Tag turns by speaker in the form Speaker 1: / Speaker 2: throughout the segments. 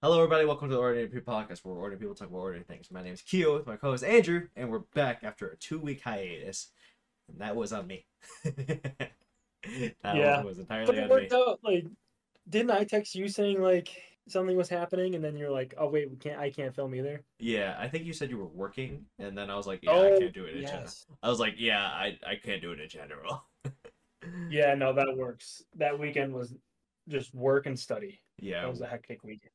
Speaker 1: Hello, everybody. Welcome to the Ordinary People Podcast, where ordinary people talk about ordinary things. My name is Keo with my co-host Andrew, and we're back after a two-week hiatus, and that was on me. that
Speaker 2: Yeah.
Speaker 1: was entirely
Speaker 2: But it
Speaker 1: on me.
Speaker 2: worked out. Like, didn't I text you saying like something was happening, and then you're like, "Oh wait, we can't. I can't film either."
Speaker 1: Yeah, I think you said you were working, and then I was like, "Yeah, I
Speaker 2: oh,
Speaker 1: can't do it in general."
Speaker 2: yes.
Speaker 1: I was like, "Yeah, I, I can't do it in general."
Speaker 2: Yeah, no, that works. That weekend was just work and study.
Speaker 1: yeah,
Speaker 2: That was a hectic weekend.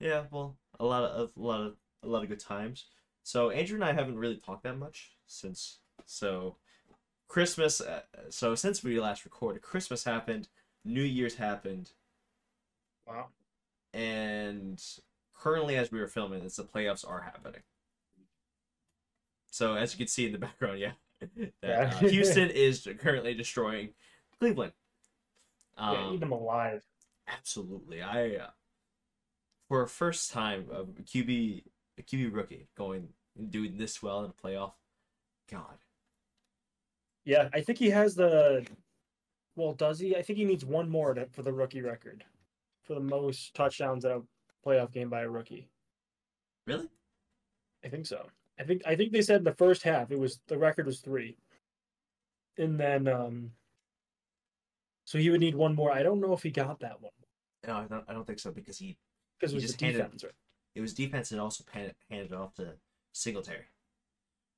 Speaker 1: Yeah. Well, a lot of a lot of a lot of good times. So Andrew and I haven't really talked that much since. So Christmas. Uh, so since we last recorded, Christmas happened, New Year's happened,
Speaker 2: Wow.
Speaker 1: and currently, as we were filming this, the playoffs are happening. So as you can see in the background, yeah, that,
Speaker 2: Yeah.
Speaker 1: uh, Houston is currently destroying Cleveland.
Speaker 2: yeah,
Speaker 1: Um,
Speaker 2: eat them alive.
Speaker 1: Absolutely. I uh, for a first time a QB a QB rookie going and doing this well in a playoff. God.
Speaker 2: Yeah, I think he has the. Well, does he? I think he needs one more to, for the rookie record, for the most touchdowns in a playoff game by a rookie.
Speaker 1: Really?
Speaker 2: I think so. I think I think they said in the first half it was the record was three. And then um so he would need one more. I don't know if he got that one
Speaker 1: No, I don't, I don't think so because he
Speaker 2: because it was
Speaker 1: just handed-
Speaker 2: defense, right?
Speaker 1: it was defense and also pan, handed off to Singletary.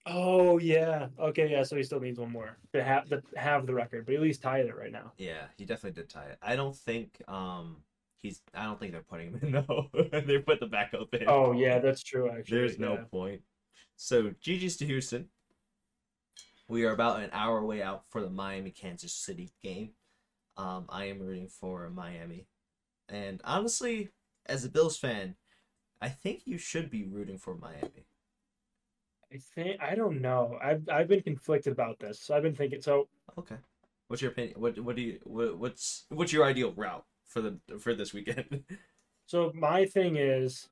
Speaker 2: Oh yeah. Okay, yeah, so he still needs one more to have the have the record, but at least tied it right now.
Speaker 1: Yeah, he definitely did tie it. I don't think um he's I don't think they're putting him in though. they put the backup in.
Speaker 2: Oh yeah, that's true actually.
Speaker 1: There's no point. So GG's to Houston. We are about an hour away out for the Miami Kansas City game. Um, I am rooting for Miami, and honestly, as a Bills fan, I think you should be rooting for Miami.
Speaker 2: I think I don't know. I've I've been conflicted about this. So I've been thinking so
Speaker 1: Okay, what's your opinion? What what do you what, what's what's your ideal route for the for this weekend?
Speaker 2: So my thing is,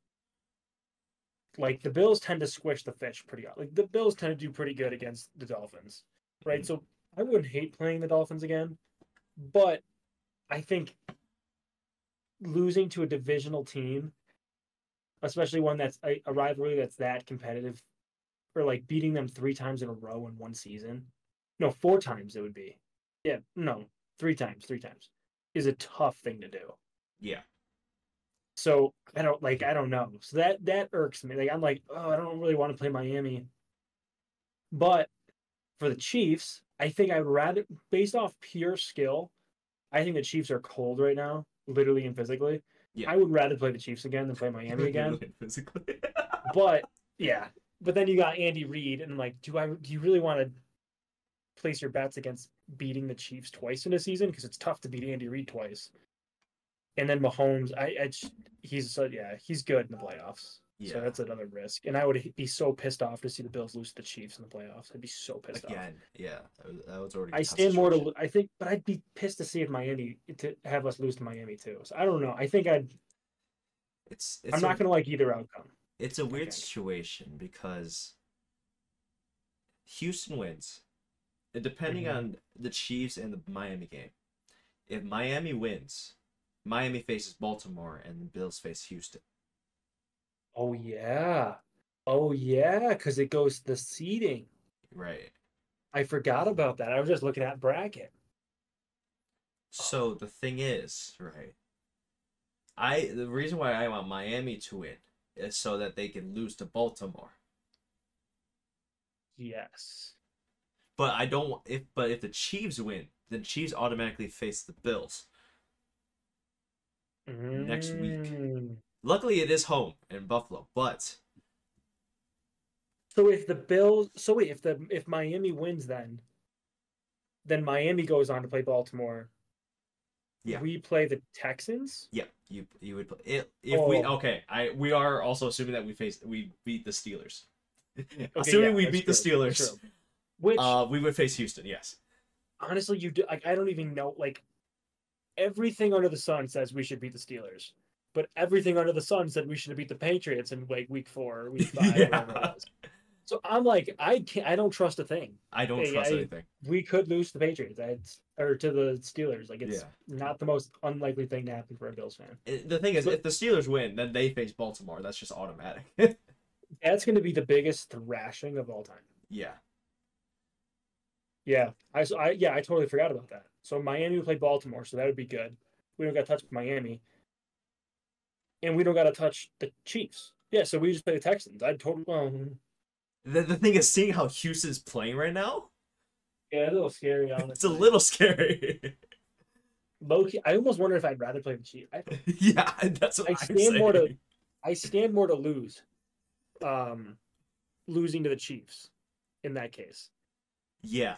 Speaker 2: like the Bills tend to squish the fish pretty. Like the Bills tend to do pretty good against the Dolphins, right? Mm-hmm. So I wouldn't hate playing the Dolphins again, but I think losing to a divisional team, especially one that's a, a rivalry that's that competitive, or like beating them three times in a row in one season, no, four times it would be. Yeah, no, three times, three times is a tough thing to do.
Speaker 1: yeah,
Speaker 2: So I don't like I don't know. So that that irks me. Like I'm like, oh, I don't really want to play Miami. But for the Chiefs, I think I'd rather based off pure skill, I think the Chiefs are cold right now, literally and physically.
Speaker 1: Yeah.
Speaker 2: I would rather play the Chiefs again than play Miami again.
Speaker 1: physically.
Speaker 2: but yeah. But then you got Andy Reid and I'm like, do I do you really want to place your bets against beating the Chiefs twice in a season? Because it's tough to beat Andy Reid twice. And then Mahomes, I, I he's so yeah, he's good in the playoffs.
Speaker 1: Yeah,
Speaker 2: So that's another risk. And I would be so pissed off to see the Bills lose to the Chiefs in the playoffs. I'd be so pissed off.
Speaker 1: again, yeah, that was, already.
Speaker 2: I stand more to, I think, but I'd be pissed to see if Miami to have us lose to Miami too. So I don't know. I think I'd.
Speaker 1: It's, it's
Speaker 2: I'm
Speaker 1: a-
Speaker 2: not gonna like either outcome.
Speaker 1: It's a weird situation because Houston wins. And depending
Speaker 2: Mhm.
Speaker 1: on the Chiefs and the Miami game, if Miami wins, Miami faces Baltimore and the Bills face Houston.
Speaker 2: Oh yeah, oh yeah, because it goes to the seeding.
Speaker 1: Right.
Speaker 2: I forgot about that. I was just looking at bracket.
Speaker 1: So the thing is, right? I the reason why I want Miami to win is so that they can lose to Baltimore.
Speaker 2: Yes.
Speaker 1: But I don't if but if the Chiefs win, then Chiefs automatically face the Bills. Next week.
Speaker 2: Mm.
Speaker 1: Luckily it is home in Buffalo, but
Speaker 2: So if the Bills, so wait, if the if Miami wins, then then Miami goes on to play Baltimore.
Speaker 1: Yeah.
Speaker 2: We play the Texans.
Speaker 1: Yeah, you you would play if, if we
Speaker 2: Oh.
Speaker 1: okay. I we are also assuming that we face we beat the Steelers.
Speaker 2: Okay,
Speaker 1: assuming
Speaker 2: yeah,
Speaker 1: we beat the
Speaker 2: true, that's
Speaker 1: Steelers.
Speaker 2: Which
Speaker 1: uh, we would face Houston. Yes.
Speaker 2: honestly, you do like I don't even know like everything under the sun says we should beat the Steelers, but everything under the sun said we should beat the Patriots in like week four or week five.
Speaker 1: Yeah.
Speaker 2: whatever it was. So I'm like, I can't. I don't trust a thing.
Speaker 1: I don't
Speaker 2: Hey,
Speaker 1: trust
Speaker 2: I-
Speaker 1: anything.
Speaker 2: We could lose to the Patriots, or to the Steelers. Like it's
Speaker 1: Yeah.
Speaker 2: not the most unlikely thing to happen for a Bills fan.
Speaker 1: It- the thing is, if the Steelers win, then they face Baltimore. That's just automatic.
Speaker 2: That's going to be the biggest thrashing of all time.
Speaker 1: yeah.
Speaker 2: Yeah, I, I yeah, I totally forgot about that. So Miami would play Baltimore, so that would be good. We don't got to touch Miami, and we don't got to touch the Chiefs. Yeah, so we just play the Texans. I'd totally. Well,
Speaker 1: The, the thing is, seeing how Houston's playing right now,
Speaker 2: yeah, it's a little scary. Honestly.
Speaker 1: it's a little scary.
Speaker 2: low key. I almost wonder if I'd rather play the Chiefs. I,
Speaker 1: yeah, that's what
Speaker 2: I
Speaker 1: I'm
Speaker 2: stand
Speaker 1: saying.
Speaker 2: more to- I stand more to lose, um, losing to the Chiefs in that case.
Speaker 1: Yeah,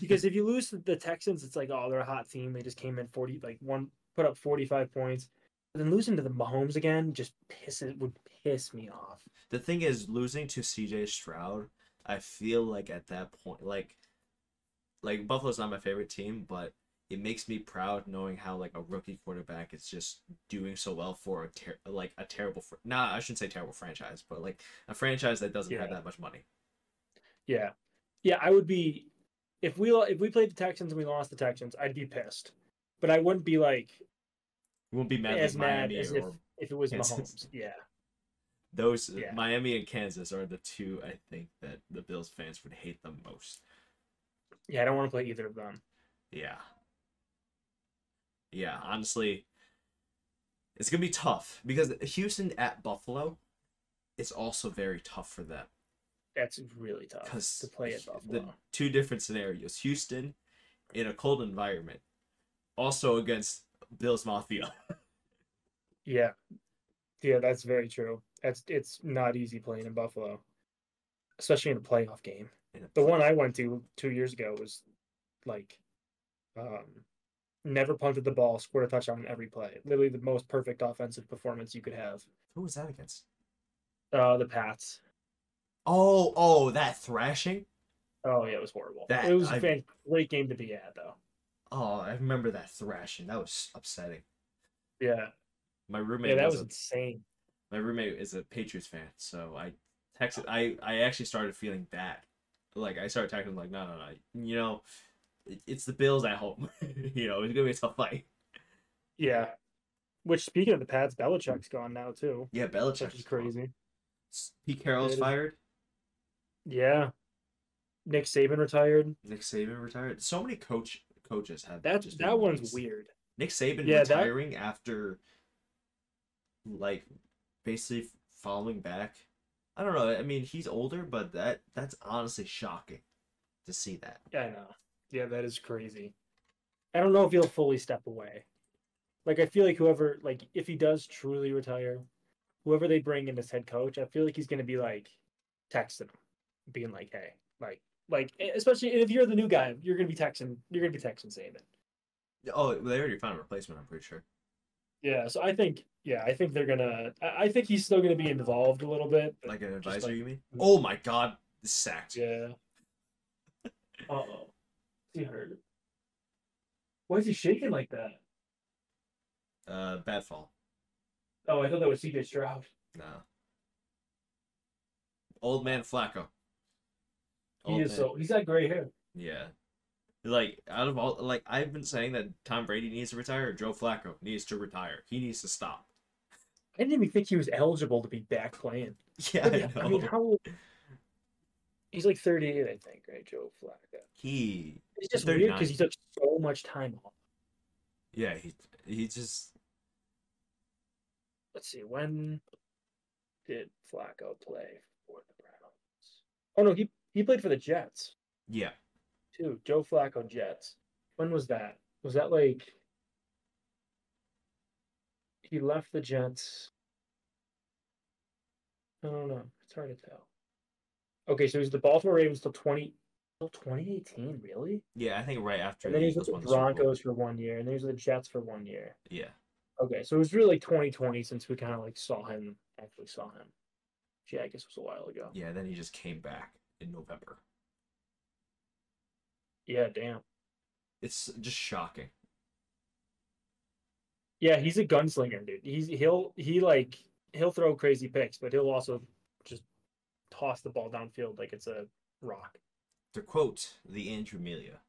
Speaker 2: Because if you lose to the Texans, it's like, oh, they're a hot team. They just came in forty, like one, put up forty-five points. Then losing to the Mahomes again just pisses would piss me off.
Speaker 1: the thing is, losing to CJ Stroud, I feel like at that point, like, like Buffalo's not my favorite team, but it makes me proud knowing how like a rookie quarterback is just doing so well for a ter- like a terrible, fr- nah, I shouldn't say terrible franchise, but like a franchise that doesn't have that much money.
Speaker 2: Yeah, yeah, I would be if we if we played the Texans and we lost the Texans, I'd be pissed. But I wouldn't be like
Speaker 1: You won't be mad
Speaker 2: as mad
Speaker 1: Miami
Speaker 2: as if if it was
Speaker 1: Kansas.
Speaker 2: Mahomes. Yeah,
Speaker 1: those
Speaker 2: Yeah.
Speaker 1: Miami and Kansas are the two I think that the Bills fans would hate the most.
Speaker 2: yeah, I don't want to play either of them.
Speaker 1: Yeah. Yeah, honestly, it's gonna be tough because Houston at Buffalo is also very tough for them
Speaker 2: That's really tough
Speaker 1: because
Speaker 2: to play at
Speaker 1: the
Speaker 2: Buffalo.
Speaker 1: two different scenarios: Houston in a cold environment, also against Bills Mafia.
Speaker 2: Yeah, yeah, that's very true. That's it's not easy playing in Buffalo, especially in a playoff game.
Speaker 1: A
Speaker 2: The
Speaker 1: play-
Speaker 2: one I went to two years ago was like, um, never punted the ball, scored a touchdown in every play. Literally the most perfect offensive performance you could have.
Speaker 1: Who was that against?
Speaker 2: Uh, the Pats.
Speaker 1: Oh, oh, that thrashing.
Speaker 2: Oh yeah, it was horrible.
Speaker 1: That-
Speaker 2: it was
Speaker 1: I-
Speaker 2: a fan- great game to be at though.
Speaker 1: Oh, I remember that thrashing. That was upsetting.
Speaker 2: Yeah,
Speaker 1: My roommate
Speaker 2: yeah, that
Speaker 1: was
Speaker 2: was
Speaker 1: a
Speaker 2: insane.
Speaker 1: my roommate is a Patriots fan, so I texted. I I actually started feeling bad. Like I started texting like, no, no, no. You know, it, it's the Bills at home. you know, it's gonna be a tough fight.
Speaker 2: Yeah. Which speaking of the Pats, Belichick's gone now too,
Speaker 1: Yeah, Belichick
Speaker 2: is crazy.
Speaker 1: Pete Carroll's fired.
Speaker 2: Yeah. Nick Saban retired.
Speaker 1: Nick Saban retired. So many coach coaches have.
Speaker 2: That's
Speaker 1: been
Speaker 2: that one's weird.
Speaker 1: Nick Saban
Speaker 2: Yeah, that-
Speaker 1: retiring after, like, basically following back. I don't know. I mean, he's older, but that that's honestly shocking to see that.
Speaker 2: Yeah, I know. Yeah, that is crazy. I don't know if he'll fully step away. Like I feel like whoever like if he does truly retire, whoever they bring in as head coach, I feel like he's gonna be like texting him, being like, "Hey, like, like especially if you're the new guy, you're gonna be texting, you're gonna be texting Saban."
Speaker 1: Oh, they already found a replacement. I'm pretty sure.
Speaker 2: Yeah, so I think, yeah, I think they're gonna. I I think he's still gonna be involved a little bit.
Speaker 1: Like an advisor,
Speaker 2: like-
Speaker 1: you mean? Oh my God, sacked.
Speaker 2: Yeah. Uh oh. He hurt. Why is he shaking like that?
Speaker 1: Uh, bad fall.
Speaker 2: Oh, I thought that was CJ Stroud.
Speaker 1: No. Old man Flacco.
Speaker 2: He is so he's got gray hair.
Speaker 1: Yeah. Like out of all, like I've been saying that Tom Brady needs to retire. Joe Flacco needs to retire. He needs to stop.
Speaker 2: I didn't even think he was eligible to be back playing.
Speaker 1: Yeah, I
Speaker 2: I, mean, how old? He's like 38, I think, right, Joe Flacco.
Speaker 1: he,
Speaker 2: It's just
Speaker 1: 39.
Speaker 2: weird because he took so much time off.
Speaker 1: yeah, he, he just
Speaker 2: Let's see, when did Flacco play for the Browns? Oh no, he he played for the Jets
Speaker 1: yeah.
Speaker 2: too. Joe Flacco Jets. When was that? Was that like he left the Jets? I don't know. It's hard to tell. Okay, so he's the Baltimore Ravens till twenty till twenty eighteen, really?
Speaker 1: Yeah, I think right after
Speaker 2: And then
Speaker 1: the
Speaker 2: he's with the
Speaker 1: won the Super Bowl.
Speaker 2: Broncos for one year, and then he's with the Jets for one year.
Speaker 1: Yeah.
Speaker 2: Okay, so it was really 2020 since we kind of like saw him, actually saw him. Yeah, I guess it was a while ago.
Speaker 1: Yeah, then he just came back in November.
Speaker 2: Yeah, damn.
Speaker 1: It's just shocking.
Speaker 2: Yeah, he's a gunslinger, dude. He's he'll he like he'll throw crazy picks, but he'll also just toss the ball downfield like it's a rock.
Speaker 1: To quote the Andrew Melia,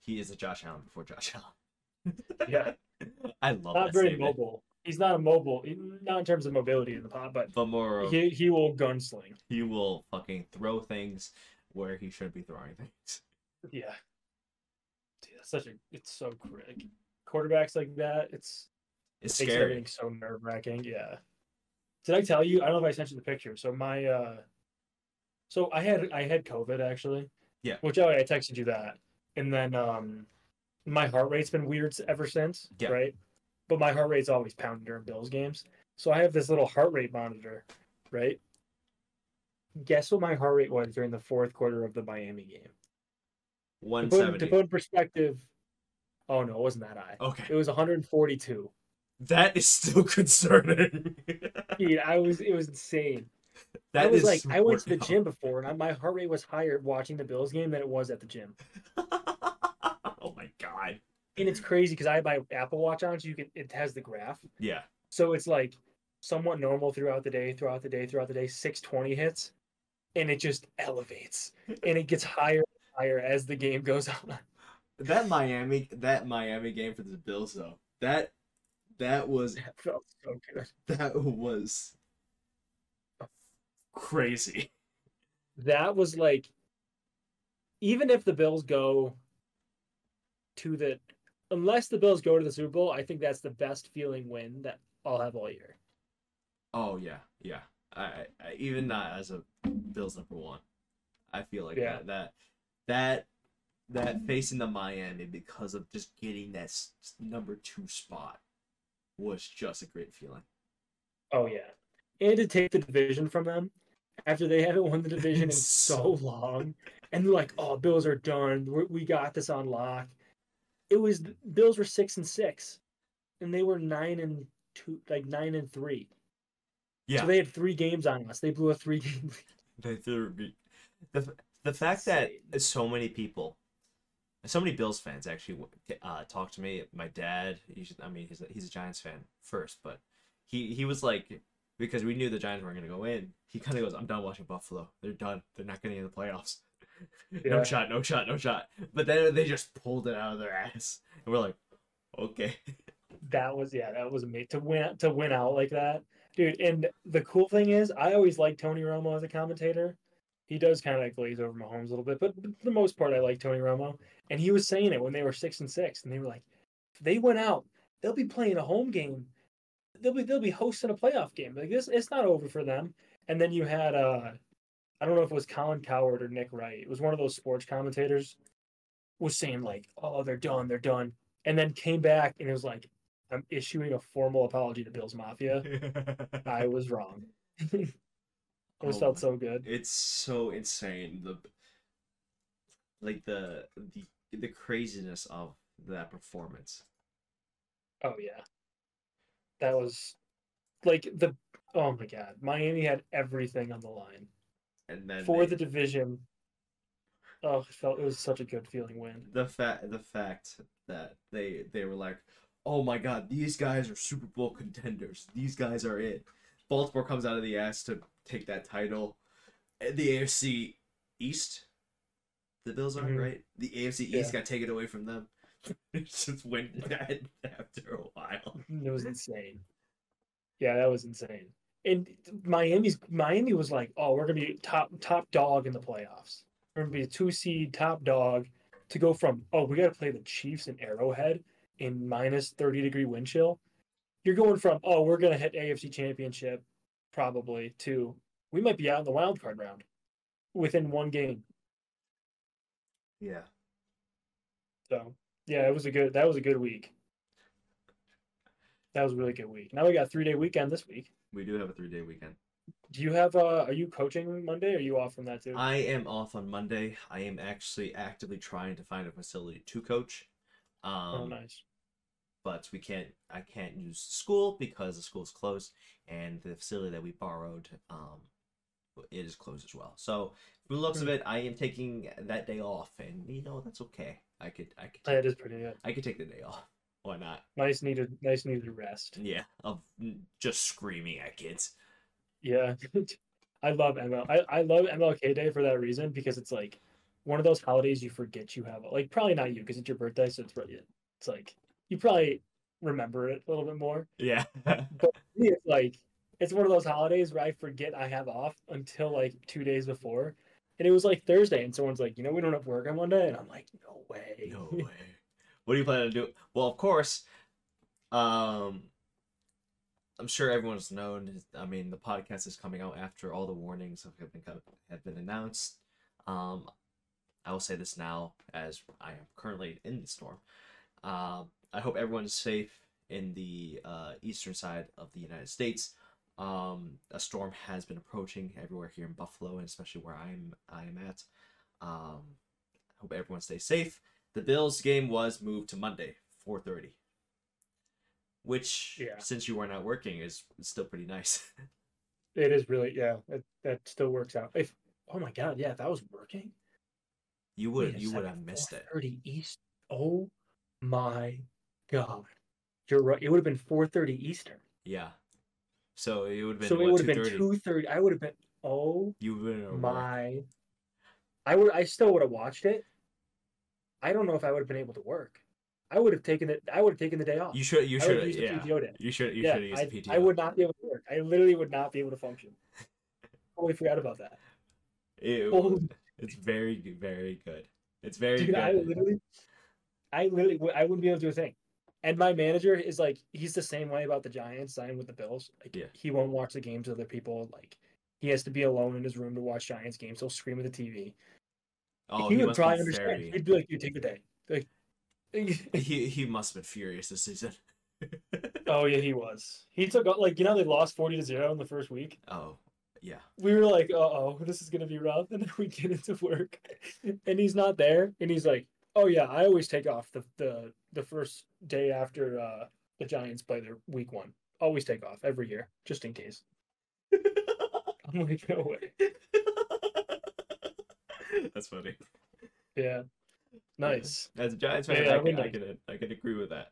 Speaker 1: he is a Josh Allen before Josh Allen.
Speaker 2: Yeah.
Speaker 1: I love
Speaker 2: not
Speaker 1: that
Speaker 2: very
Speaker 1: statement.
Speaker 2: mobile. He's not a mobile, not in terms of mobility in the pot, but
Speaker 1: But more, of,
Speaker 2: he he will gunsling.
Speaker 1: he will fucking throw things where he shouldn't be throwing things.
Speaker 2: Yeah. Dude, that's such a it's so quick. Quarterbacks like that, it's
Speaker 1: It's
Speaker 2: makes
Speaker 1: scary.
Speaker 2: everything so nerve wracking. Yeah. Did I tell you? I don't know if I sent you the picture. So my uh so I had I had COVID actually.
Speaker 1: Yeah.
Speaker 2: Which oh I texted you that. And then um my heart rate's been weird ever since.
Speaker 1: Yeah.
Speaker 2: Right. But my heart rate's always pounding during Bills games. So I have this little heart rate monitor, right? Guess what my heart rate was during the fourth quarter of the Miami game? To
Speaker 1: One
Speaker 2: put, to put in perspective, oh no, it wasn't that high.
Speaker 1: Okay,
Speaker 2: It was 142.
Speaker 1: that is still concerning.
Speaker 2: Dude, I was it was insane.
Speaker 1: That
Speaker 2: I was
Speaker 1: is
Speaker 2: like, I went to the gym before, and I, my heart rate was higher watching the Bills game than it was at the gym.
Speaker 1: oh my god.
Speaker 2: And it's crazy because I have my Apple Watch on, so you can it has the graph,
Speaker 1: Yeah.
Speaker 2: so it's like somewhat normal throughout the day, throughout the day, throughout the day. 620 hits, and it just elevates, and it gets higher and higher as the game goes on.
Speaker 1: That Miami that Miami game for the Bills though. That that was
Speaker 2: That felt so good.
Speaker 1: that was crazy.
Speaker 2: That was like, even if the Bills go to the, unless the Bills go to the Super Bowl, I think that's the best feeling win that I'll have all year.
Speaker 1: Oh yeah, yeah. I, I even not as a Bills number one. I feel like
Speaker 2: Yeah.
Speaker 1: that that that that facing the Miami because of just getting that number two spot was just a great feeling.
Speaker 2: Oh yeah, and to take the division from them after they haven't won the division in so long, and they're like, "Oh, Bills are done. We're, we got this on lock." It was Bills were six and six, and they were nine and two, like nine and three.
Speaker 1: Yeah.
Speaker 2: So they had three games on us. They blew a three game.
Speaker 1: They threw. The the fact that so many people, so many Bills fans actually uh, talked to me. My dad, he's, I mean, he's a, he's a Giants fan first, but he he was like because we knew the Giants weren't gonna go in. He kind of goes, "I'm done watching Buffalo. They're done. They're not getting in the playoffs. no shot, no shot, no shot." But then they just pulled it out of their ass, and we're like, "Okay."
Speaker 2: That was yeah, that was amazing to win to win out like that, dude. And the cool thing is, I always like Tony Romo as a commentator. He does kind of glaze over Mahomes a little bit, but for the most part, I like Tony Romo. And he was saying it when they were six and six, and they were like, if they went out, they'll be playing a home game. They'll be they'll be hosting a playoff game. Like this, it's not over for them. And then you had uh, I don't know if it was Colin Cowherd or Nick Wright. It was one of those sports commentators was saying like, oh, they're done, they're done, and then came back and it was like, I'm issuing a formal apology to Bills Mafia. I was wrong. it
Speaker 1: Oh
Speaker 2: felt so good.
Speaker 1: It's so insane. The like the the the craziness of that performance.
Speaker 2: Oh yeah, that was like the oh my god. Miami had everything on the line
Speaker 1: And then
Speaker 2: for
Speaker 1: they-
Speaker 2: the division. Oh, it felt it was such a good feeling win.
Speaker 1: the fact the fact that they they were like, oh my god, these guys are Super Bowl contenders. These guys are it. Baltimore comes out of the ass to take that title. The AFC East, the Bills are
Speaker 2: Mhm.
Speaker 1: right. The AFC East
Speaker 2: Yeah.
Speaker 1: got taken away from them. it just went bad after a while.
Speaker 2: It was insane. Yeah, that was insane. And Miami's Miami was like, "Oh, we're gonna be top top dog in the playoffs. We're gonna be a two seed top dog." To go from oh, we got to play the Chiefs in Arrowhead in minus thirty degree wind chill. You're going from oh, we're gonna hit AFC Championship probably to we might be out in the wild card round within one game.
Speaker 1: Yeah.
Speaker 2: So yeah, it was a good that was a good week. That was a really good week. Now we got three day weekend this week.
Speaker 1: We do have a three day weekend.
Speaker 2: Do you have uh are you coaching Monday? Or are you off from that too?
Speaker 1: I am off on Monday. I am actually actively trying to find a facility to coach. Um,
Speaker 2: oh nice.
Speaker 1: but we can't. I can't use school because the school's closed, and the facility that we borrowed, um, it is closed as well. So, from the looks of
Speaker 2: Hmm.
Speaker 1: it, I am taking that day off, and you know that's okay. I could, I could,
Speaker 2: That is pretty good.
Speaker 1: I could take the day off. Why not?
Speaker 2: Nice needed nice needed rest.
Speaker 1: Yeah, of just screaming at kids.
Speaker 2: Yeah. I love ML. I, I love MLK Day for that reason because it's like one of those holidays you forget you have. Like probably not you because it's your birthday, so it's really it's like you probably remember it a little bit more.
Speaker 1: Yeah.
Speaker 2: But me, it's like it's one of those holidays where I forget I have off until like two days before. And it was like Thursday, and someone's like, you know, we don't have work on Monday, and I'm like, no way.
Speaker 1: no way. What do you plan to do? Well, of course, um, I'm sure everyone's known. I mean, the podcast is coming out after all the warnings have been have been announced. Um, I will say this now, as I am currently in the storm. Um, I hope everyone is safe in the uh, eastern side of the United States. Um, a storm has been approaching everywhere here in Buffalo, and especially where I'm I am at. Um, I hope everyone stays safe. The Bills game was moved to Monday, 4:30, which,
Speaker 2: Yeah.
Speaker 1: since you were not working, is still pretty nice.
Speaker 2: It is really, yeah, that, that still works out. If oh my god, yeah, if that was working.
Speaker 1: you would you would have missed it.
Speaker 2: 30 East. Oh my god, you're right. It would have been four thirty Eastern.
Speaker 1: Yeah. So it would have been
Speaker 2: So it
Speaker 1: what,
Speaker 2: would have been
Speaker 1: 2:30?
Speaker 2: I would have been. Oh
Speaker 1: You would have been
Speaker 2: my. I would. I still would have watched it. I don't know if I would have been able to work. I would have taken it. I would have taken the day off.
Speaker 1: You should you should yeah.
Speaker 2: PTO day.
Speaker 1: You should you
Speaker 2: yeah,
Speaker 1: should have used
Speaker 2: I,
Speaker 1: the PTO.
Speaker 2: I would not be able to work. I literally would not be able to function. Totally forgot about that. Holy
Speaker 1: it's very very good. It's very
Speaker 2: Dude,
Speaker 1: good.
Speaker 2: I literally, I literally, I wouldn't be able to do a thing. And my manager is like, he's the same way about the Giants signing with the Bills. Like,
Speaker 1: Yeah.
Speaker 2: he won't watch the games with other people. Like, he has to be alone in his room to watch Giants games. He'll scream at the TV.
Speaker 1: Oh,
Speaker 2: he, would probably understand. He'd be like, "You take the day." Like,
Speaker 1: He he must have been furious this season.
Speaker 2: oh yeah, he was. He took like you know they lost forty to zero in the first week.
Speaker 1: oh, yeah.
Speaker 2: We were like, "Uh oh, this is gonna be rough." And then we get into work, and he's not there, and he's like, "Oh yeah, I always take off the the the first day after uh the Giants play their week one. Always take off every year, just in case." I'm like, "No way."
Speaker 1: That's funny.
Speaker 2: Yeah, nice.
Speaker 1: As a Giants fan,
Speaker 2: Yeah,
Speaker 1: I,
Speaker 2: I
Speaker 1: can, I can I can agree with that.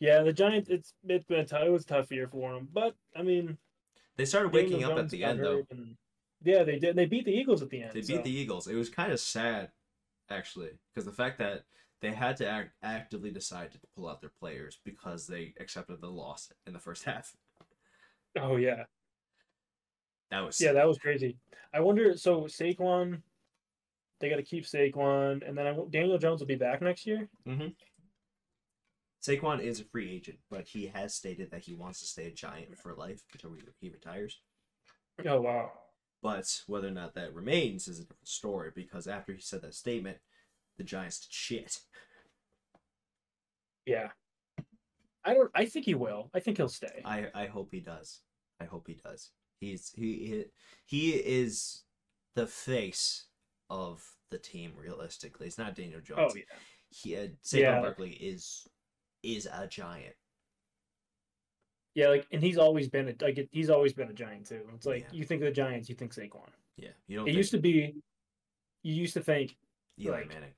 Speaker 2: Yeah, the Giants. It's it's been a tough, it was a tough year for them, but I mean,
Speaker 1: They started waking up at the end though.
Speaker 2: and- yeah, they did. They beat the Eagles at the end.
Speaker 1: They beat
Speaker 2: so-
Speaker 1: the Eagles. It was kind of sad, actually, because the fact that they had to act, actively decide to pull out their players because they accepted the loss in the first half.
Speaker 2: Oh yeah,
Speaker 1: That was
Speaker 2: yeah, that was crazy. I wonder. So Saquon, they got to keep Saquon, and then I, Daniel Jones will be back next year.
Speaker 1: Mm-hmm. Saquon is a free agent, but he has stated that he wants to stay a Giant for life until he, he retires.
Speaker 2: Oh wow.
Speaker 1: But whether or not that remains is a different story because after he said that statement, the Giants did shit.
Speaker 2: Yeah. I don't. I think he will. I think he'll stay.
Speaker 1: I I hope he does. I hope he does. He's he he, is the face of the team. Realistically, it's not Daniel Jones.
Speaker 2: oh yeah.
Speaker 1: He uh, Saquon
Speaker 2: Yeah.
Speaker 1: Barkley is is a giant.
Speaker 2: Yeah, like, and he's always been a like. He's always been a Giant too. It's like
Speaker 1: Yeah.
Speaker 2: you think of the Giants, you think Saquon.
Speaker 1: Yeah, you don't.
Speaker 2: It
Speaker 1: think
Speaker 2: used to be. You used to think
Speaker 1: Eli
Speaker 2: like-
Speaker 1: Manning.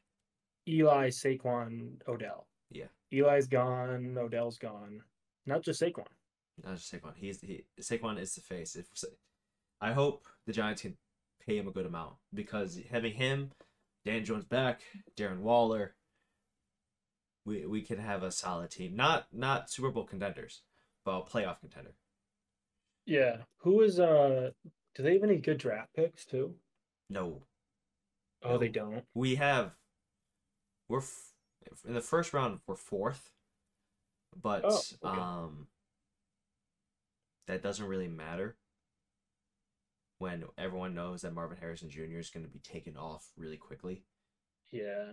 Speaker 2: Eli, Saquon, Odell.
Speaker 1: Yeah.
Speaker 2: Eli's gone. Odell's gone. Not just Saquon.
Speaker 1: Not just Saquon. He's he Saquon is the face. If I hope the Giants can pay him a good amount because having him, Dan Jones back, Darren Waller, we we can have a solid team. Not not Super Bowl contenders, but a playoff contender.
Speaker 2: Yeah. Who is uh? Do they have any good draft picks too?
Speaker 1: No,
Speaker 2: Oh, they don't.
Speaker 1: we have. We're f- in the first round. We're fourth, but
Speaker 2: Oh, okay.
Speaker 1: um, that doesn't really matter. When everyone knows that Marvin Harrison Jr. is going to be taken off really quickly,
Speaker 2: Yeah.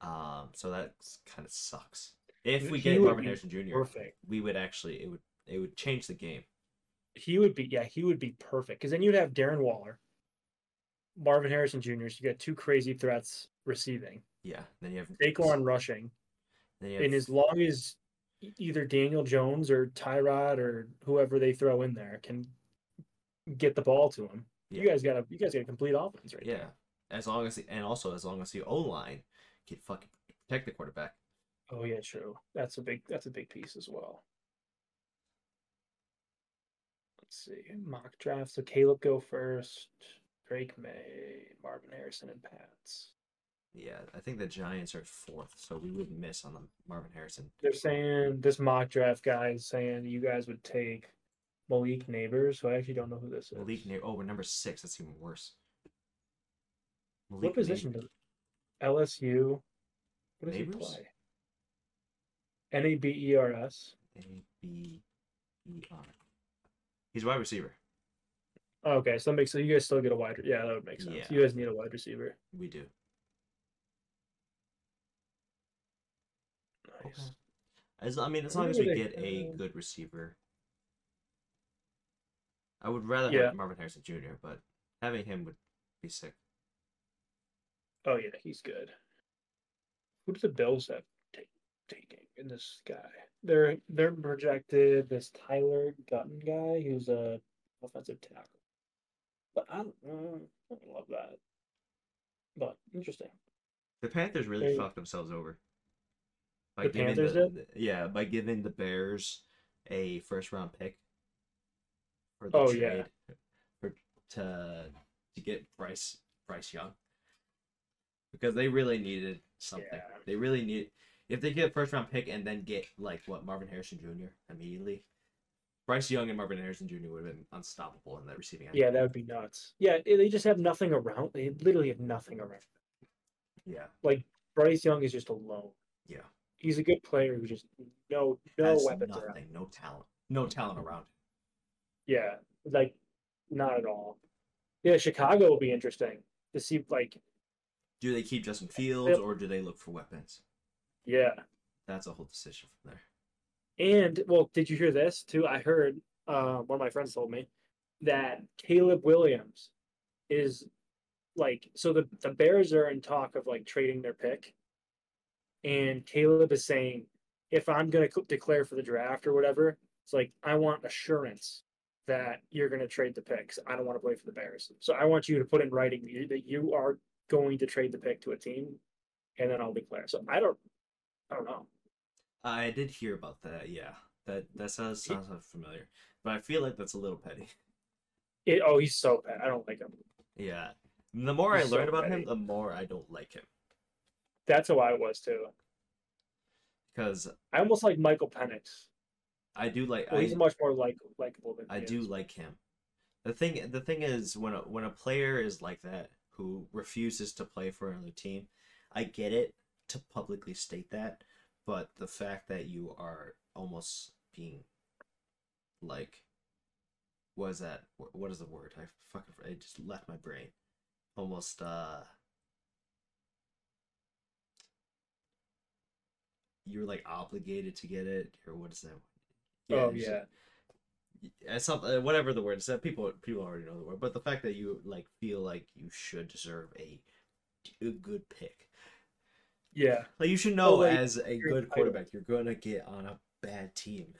Speaker 1: um, so that kind of sucks. If we
Speaker 2: He
Speaker 1: get Marvin Harrison Jr.,
Speaker 2: Perfect.
Speaker 1: we would actually it would it would change the game.
Speaker 2: He would be. Yeah, he would be perfect because then you'd have Darren Waller, Marvin Harrison Jr. So you got two crazy threats receiving,
Speaker 1: Yeah, then you have
Speaker 2: Saquon rushing,
Speaker 1: Then you have,
Speaker 2: and as long as either Daniel Jones or Tyrod or whoever they throw in there can get the ball to him, you guys got a you guys got a complete offense right
Speaker 1: yeah,
Speaker 2: there.
Speaker 1: as long as the, and also as long as the O line can fucking protect the quarterback.
Speaker 2: Oh yeah, true. That's a big that's a big piece as well. Let's see. Mock draft. So Caleb go first. Drake Maye, Marvin Harrison, and Pats.
Speaker 1: Yeah, I think the Giants are fourth, so we would miss on the Marvin Harrison.
Speaker 2: They're saying this mock draft guy is saying you guys would take Malik Nabers, so I actually don't know who this is.
Speaker 1: Malik Near. Oh, we're number six. That's even worse.
Speaker 2: what position does LSU? What does
Speaker 1: Nabers?
Speaker 2: he play? N A B E R S.
Speaker 1: A B E R. He's wide receiver.
Speaker 2: Okay, so that makes so you guys still get a wide. Yeah, that would make sense.
Speaker 1: Yeah.
Speaker 2: You guys need a wide receiver.
Speaker 1: We do. Okay. As I mean, as long as we get a good receiver. I would rather
Speaker 2: Yeah.
Speaker 1: have Marvin Harrison Jr., but having him would be sick.
Speaker 2: Oh yeah, he's good. Who do the Bills have ta- taking in this guy? They're they're projected this Tyler Guyton guy who's a offensive tackle. But I don't, uh, I don't love that. But interesting.
Speaker 1: The Panthers really
Speaker 2: They-
Speaker 1: fucked themselves over. By
Speaker 2: The
Speaker 1: giving
Speaker 2: Panthers
Speaker 1: the,
Speaker 2: did?
Speaker 1: Yeah, by giving the Bears a first round pick for the
Speaker 2: Oh,
Speaker 1: trade
Speaker 2: yeah.
Speaker 1: for to to get Bryce Bryce Young. Because they really needed something.
Speaker 2: Yeah.
Speaker 1: They really need if they get a first round pick and then get like what Marvin Harrison Jr. immediately. Bryce Young and Marvin Harrison Jr. would have been unstoppable in that receiving end.
Speaker 2: Yeah, that would be nuts. Yeah, they just have nothing around. They literally have nothing around.
Speaker 1: Yeah.
Speaker 2: Like Bryce Young is just alone.
Speaker 1: Yeah.
Speaker 2: He's a good player who just no no
Speaker 1: Has
Speaker 2: weapons
Speaker 1: nothing,
Speaker 2: around.
Speaker 1: no talent. No talent around. Him.
Speaker 2: Yeah, like not at all. Yeah, Chicago will be interesting to see. Like,
Speaker 1: Do they keep Justin Fields or do they look for weapons?
Speaker 2: yeah,
Speaker 1: That's a whole decision from there.
Speaker 2: and well, did you hear this too? I heard uh, one of my friends told me that Caleb Williams is like so the the Bears are in talk of like trading their pick, and Caleb is saying if I'm going to declare for the draft or whatever, it's like I want assurance that you're going to trade the picks. I don't want to play for the Bears, so I want you to put in writing that you are going to trade the pick to a team, and then I'll declare. So I don't, I don't know.
Speaker 1: I did hear about that. Yeah, that that sounds sounds familiar, but I feel like that's a little petty.
Speaker 2: It, oh, he's so bad. I don't like him.
Speaker 1: Yeah, the more
Speaker 2: He's
Speaker 1: I
Speaker 2: so
Speaker 1: learn about
Speaker 2: petty.
Speaker 1: him, the more I don't like him
Speaker 2: That's how I was too.
Speaker 1: because
Speaker 2: I almost like Michael Penix.
Speaker 1: I do like
Speaker 2: Well,
Speaker 1: I,
Speaker 2: he's much more like likable than
Speaker 1: I do
Speaker 2: is.
Speaker 1: like him. The thing the thing is when a when a player is like that who refuses to play for another team, I get it to publicly state that, but the fact that you are almost being like what is that what is the word i fucking it just left my brain almost uh you're like obligated to get it or what is that
Speaker 2: oh yeah,
Speaker 1: yeah, something eh, whatever the word is that people people already know the word but the fact that you like feel like you should deserve a, a good pick
Speaker 2: yeah,
Speaker 1: like you should know
Speaker 2: Well, like,
Speaker 1: as a good quarterback you're gonna get on a bad team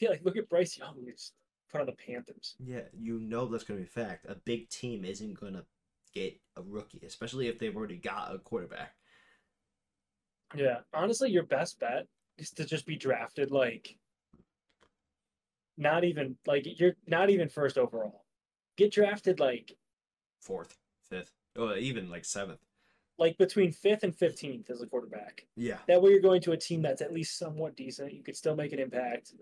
Speaker 2: yeah. Like look at Bryce Young. He's put on the Panthers.
Speaker 1: Yeah, you know that's going to be a fact. A big team isn't going to get a rookie, especially if they've already got a quarterback.
Speaker 2: Yeah, honestly, your best bet is to just be drafted like not even like you're not even first overall. Get drafted like
Speaker 1: Fourth, fifth, or even like seventh.
Speaker 2: like between fifth and fifteenth as a quarterback.
Speaker 1: Yeah.
Speaker 2: That way, you're going to a team that's at least somewhat decent. You could still make an impact.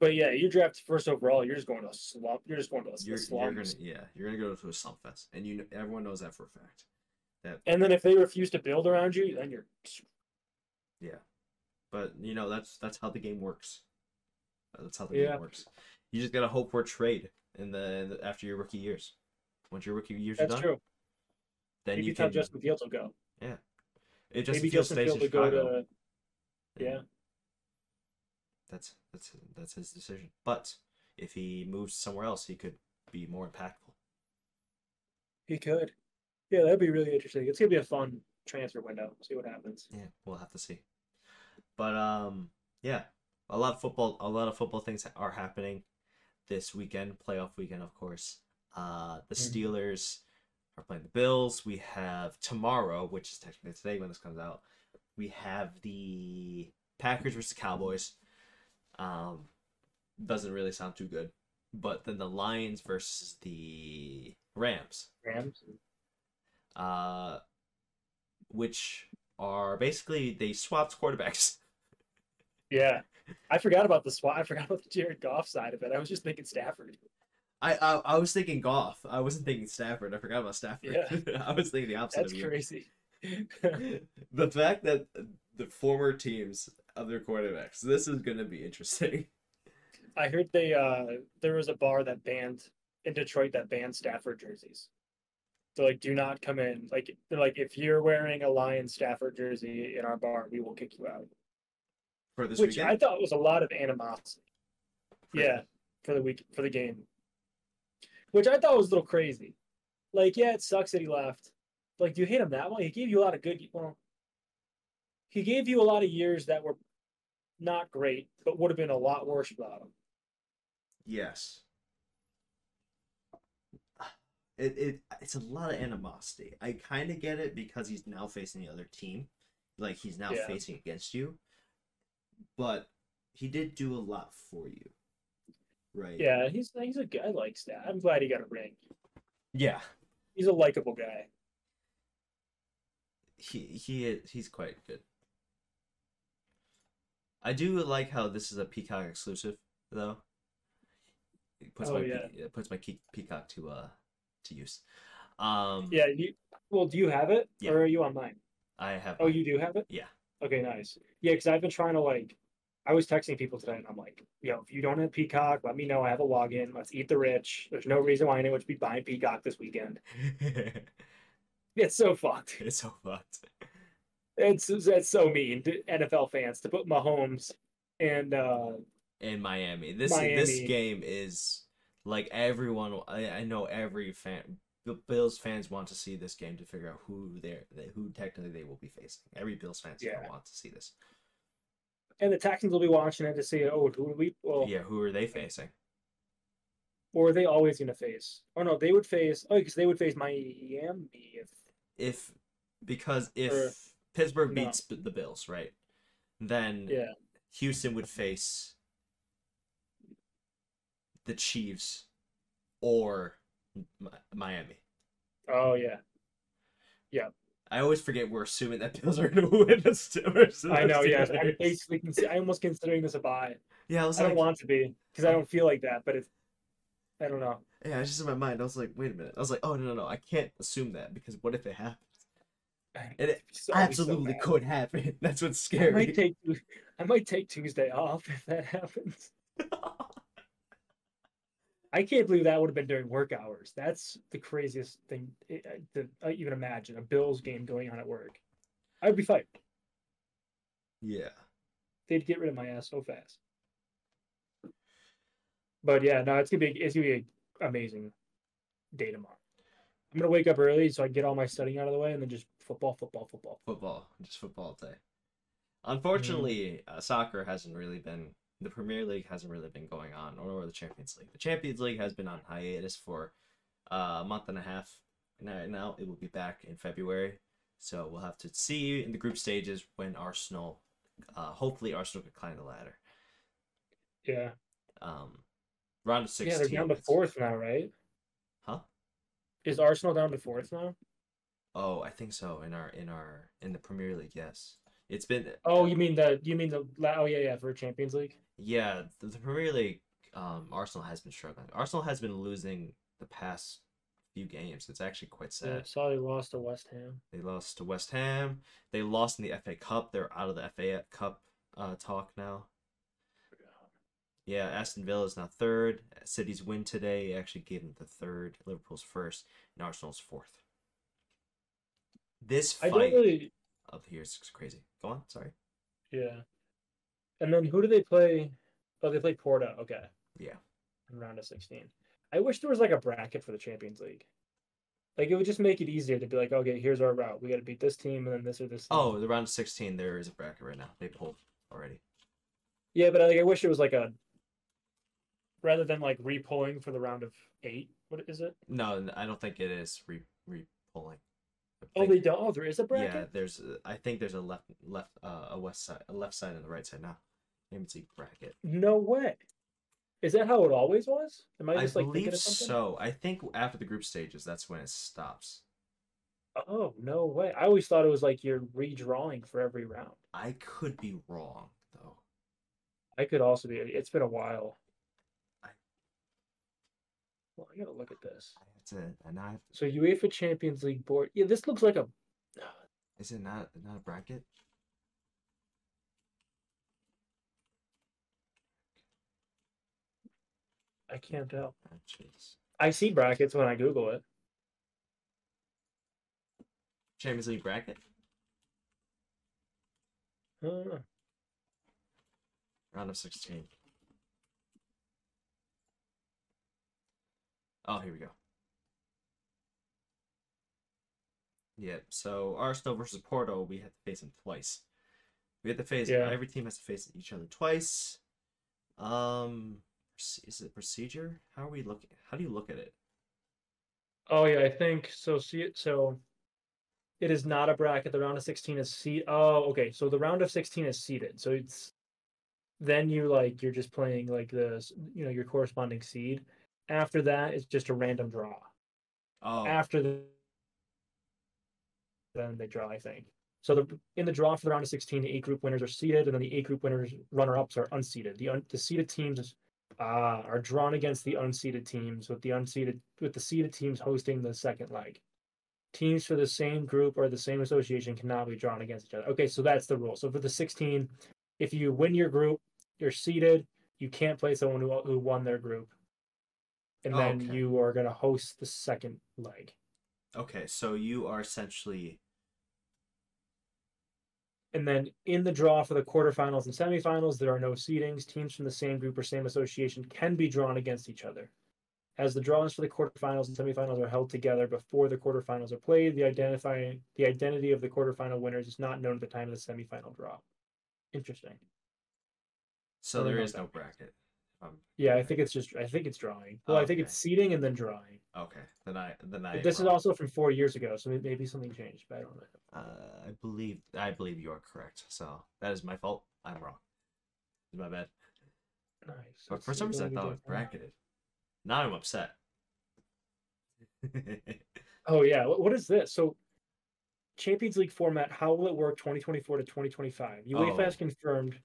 Speaker 2: But yeah, you're drafted first overall. You're just going to a slump. You're just going to a
Speaker 1: You're, you're gonna yeah you're gonna go to a slump fest, and you everyone knows that for a fact. That
Speaker 2: And then if they refuse to build around you, then you're
Speaker 1: yeah, but you know that's that's how the game works. Uh, that's how the
Speaker 2: Yeah.
Speaker 1: game works. You just gotta hope for a trade in the, in the after your rookie years. Once your rookie years
Speaker 2: that's
Speaker 1: are done,
Speaker 2: true.
Speaker 1: then
Speaker 2: Maybe
Speaker 1: you can.
Speaker 2: Justin Fields will go.
Speaker 1: Yeah, it just
Speaker 2: Maybe
Speaker 1: feels
Speaker 2: Justin
Speaker 1: stays in
Speaker 2: Fields
Speaker 1: Chicago.
Speaker 2: to yeah.
Speaker 1: That's that's that's his decision. But if he moves somewhere else, he could be more impactful.
Speaker 2: He could. Yeah, that'd be really interesting. It's gonna be a fun transfer window. See what happens.
Speaker 1: Yeah, we'll have to see. But um, yeah, a lot of football, a lot of football things are happening this weekend, playoff weekend, of course. Uh, the
Speaker 2: Mhm.
Speaker 1: Steelers are playing the Bills. We have tomorrow, which is technically today when this comes out. We have the Packers versus Cowboys. Um, doesn't really sound too good. But then the Lions versus the Rams,
Speaker 2: Rams.
Speaker 1: Uh, which are basically they swapped quarterbacks.
Speaker 2: Yeah, I forgot about the swat. I forgot about the Jared Goff side of it. I was just thinking Stafford.
Speaker 1: I, I I was thinking Goff. I wasn't thinking Stafford. I forgot about Stafford. Yeah. I was thinking the opposite
Speaker 2: That's
Speaker 1: of you.
Speaker 2: crazy.
Speaker 1: the fact that the former teams of their quarterbacks. This is gonna be interesting.
Speaker 2: I heard they uh there was a bar that banned in Detroit that banned Stafford jerseys. So like, do not come in. Like they're like, if you're wearing a Lion Stafford jersey in our bar, we will kick you out.
Speaker 1: For this
Speaker 2: Which
Speaker 1: weekend,
Speaker 2: I thought was a lot of animosity.
Speaker 1: For-
Speaker 2: Yeah, for the week for the game. Which I thought was a little crazy. Like, yeah, it sucks that he left. But, like, do you hate him that much? He gave you a lot of good. Well, he gave you a lot of years that were not great, but would have been a lot worse without him.
Speaker 1: Yes. It, it it's a lot of animosity. I kind of get it because he's now facing the other team, like he's now
Speaker 2: Yeah.
Speaker 1: facing against you. But he did do a lot for you, right?
Speaker 2: Yeah, he's he's a guy like that. I'm glad he got a ring.
Speaker 1: Yeah.
Speaker 2: He's a likable guy.
Speaker 1: He he is- he's quite good. I do like how this is a Peacock exclusive, though. It puts
Speaker 2: Oh,
Speaker 1: my
Speaker 2: yeah.
Speaker 1: It puts my Peacock to uh to use. Um,
Speaker 2: Yeah. You, well, do you have it,
Speaker 1: Yeah.
Speaker 2: or are you on mine?
Speaker 1: I have.
Speaker 2: Oh, you do have it.
Speaker 1: Yeah.
Speaker 2: Okay, nice. Yeah, because I've been trying to like, I was texting people today, and I'm like, yo, if you don't have Peacock, let me know. I have a login. Let's eat the rich. There's no reason why anyone should be buying Peacock this weekend. It's so fucked.
Speaker 1: it's so fucked.
Speaker 2: It's that's so mean to NFL fans to put Mahomes and uh
Speaker 1: in Miami. This this game is like everyone. I, I know every fan, Bills fans want to see this game to figure out who they're they, who technically they will be facing. Every Bills fans
Speaker 2: Yeah.
Speaker 1: want to see this.
Speaker 2: and the Texans will be watching it to see oh who do we well
Speaker 1: Yeah, who are they facing?
Speaker 2: or are they always gonna face? Oh no, they would face oh because they would face Miami if
Speaker 1: If because if
Speaker 2: Or-
Speaker 1: Pittsburgh
Speaker 2: no.
Speaker 1: beats the Bills, right? Then
Speaker 2: yeah
Speaker 1: Houston would face the Chiefs or Miami.
Speaker 2: oh yeah yeah.
Speaker 1: I always forget we're assuming that Bills are going to win the Steelers.
Speaker 2: I know yes I'm basically I'm almost considering this a buy.
Speaker 1: Yeah, I was
Speaker 2: I don't want to be because I don't feel like that, but it's I don't know.
Speaker 1: yeah, it's just in my mind. I was like, wait a minute. I was like, oh no, no, no, I can't assume that because what if it happens? And it
Speaker 2: So- I'll so
Speaker 1: absolutely could happen. That's what's
Speaker 2: I
Speaker 1: scary.
Speaker 2: might take I might take Tuesday off if that happens. I can't believe that would have been during work hours. That's the craziest thing eh, eh, to even imagine. A Bills game going on at work. I'd be fired.
Speaker 1: yeah.
Speaker 2: They'd get rid of my ass so fast. But yeah, no, it's gonna be it's gonna be an amazing day tomorrow. I'm gonna wake up early so I can get all my studying out of the way and then just football, football, football.
Speaker 1: Football, just football day. Unfortunately, uh, soccer hasn't really been. The Premier League hasn't really been going on, or the Champions League. The Champions League has been on hiatus for uh, a month and a half. Now, now it will be back in February. So we'll have to see in the group stages when Arsenal, uh, hopefully Arsenal can climb the ladder.
Speaker 2: Yeah.
Speaker 1: Um, round of sixteen.
Speaker 2: Yeah, they're down to fourth now, right?
Speaker 1: Huh?
Speaker 2: Is Arsenal down to fourth now?
Speaker 1: Oh, I think so. In our in our in the Premier League, yes. It's been
Speaker 2: Oh, you mean the you mean the oh yeah yeah for Champions League?
Speaker 1: yeah. The, the Premier League, um, Arsenal has been struggling. Arsenal has been losing the past few games. It's actually quite
Speaker 2: Yeah,
Speaker 1: sad.
Speaker 2: saw they lost to West Ham.
Speaker 1: They lost to West Ham. They lost in the FA Cup. They're out of the FA Cup uh, talk now. Yeah, Aston Villa is now third. City's win today actually gave them the third. Liverpool's first, and Arsenal's fourth. This
Speaker 2: I don't
Speaker 1: fight
Speaker 2: really
Speaker 1: of here is crazy. Go on, sorry.
Speaker 2: yeah. And then who do they play? Oh, they play Porto. Okay.
Speaker 1: Yeah.
Speaker 2: In round of sixteen. I wish there was like a bracket for the Champions League. Like it would just make it easier to be like, okay, here's our route. We got to beat this team and then this or this. Oh, team.
Speaker 1: Oh, the round of 16, there is a bracket right now. They pulled already.
Speaker 2: Yeah, but like I wish it was like a rather than like re-pulling for the round of eight. What is it?
Speaker 1: No, I don't think it is re re pulling. I
Speaker 2: Oh, they don't. Oh, there is a bracket.
Speaker 1: yeah, there's. uh, I think there's a left left uh, a west side, a left side, and the right side now. Champions League bracket.
Speaker 2: No way. Is that how it always was? Am I
Speaker 1: I
Speaker 2: just like thinking
Speaker 1: believe
Speaker 2: of something?
Speaker 1: so. I think after the group stages, that's when it stops.
Speaker 2: Oh no way! I always thought it was like you're redrawing for every round.
Speaker 1: I could be wrong though.
Speaker 2: I could also be. It's been a while.
Speaker 1: I-
Speaker 2: Well, I gotta look at this.
Speaker 1: I have to, and I have
Speaker 2: So UEFA Champions League board. Yeah, this looks like a.
Speaker 1: is it not not a bracket?
Speaker 2: I can't tell.
Speaker 1: Matches.
Speaker 2: I see brackets when I Google it.
Speaker 1: Champions League bracket. Round of 16. Oh, here we go. Yep. So Arsenal versus Porto, we have to face them twice. We have to face
Speaker 2: Yeah.
Speaker 1: every team has to face each other twice. Um, is it procedure? How are we looking? How do you look at it?
Speaker 2: oh yeah, I think so. See it. So it is not a bracket. The round of sixteen is seed. Oh, okay. So the round of sixteen is seeded. So it's then you like you're just playing like the you know your corresponding seed. After that, it's just a random draw.
Speaker 1: Oh,
Speaker 2: After the then they draw. I think. So the in the draw for the round of sixteen, the eight group winners are seeded, and then the eight group winners runner ups are unseeded. The un, the seeded teams uh, are drawn against the unseeded teams, with the unseeded with the seeded teams hosting the second leg. Teams for the same group or the same association cannot be drawn against each other. Okay, so that's the rule. So for the 16, if you win your group, you're seeded. You can't play someone who, who won their group, and
Speaker 1: Oh,
Speaker 2: then
Speaker 1: okay.
Speaker 2: you are going to host the second leg.
Speaker 1: okay. So you are essentially
Speaker 2: And then in the draw for the quarterfinals and semifinals, there are no seedings. Teams from the same group or same association can be drawn against each other. As the draws for the quarterfinals and semifinals are held together before the quarterfinals are played, the identifying the identity of the quarterfinal winners is not known at the time of the semifinal draw. Interesting.
Speaker 1: so there is no bracket. Um,
Speaker 2: Yeah, I think it's just I think it's drawing. Well, I think it's seeding and then drawing.
Speaker 1: okay. Then I then I.
Speaker 2: This is also from four years ago, so maybe something changed. But I don't know.
Speaker 1: Uh, I believe I believe you are correct. So that is my fault. I'm wrong. It's my bad.
Speaker 2: Nice.
Speaker 1: But
Speaker 2: Let's
Speaker 1: for some reason, I thought it was bracketed. Now I'm upset.
Speaker 2: Oh yeah, what, what is this? So Champions League format, how will it work 2024 to 2025? UEFA has
Speaker 1: Oh.
Speaker 2: confirmed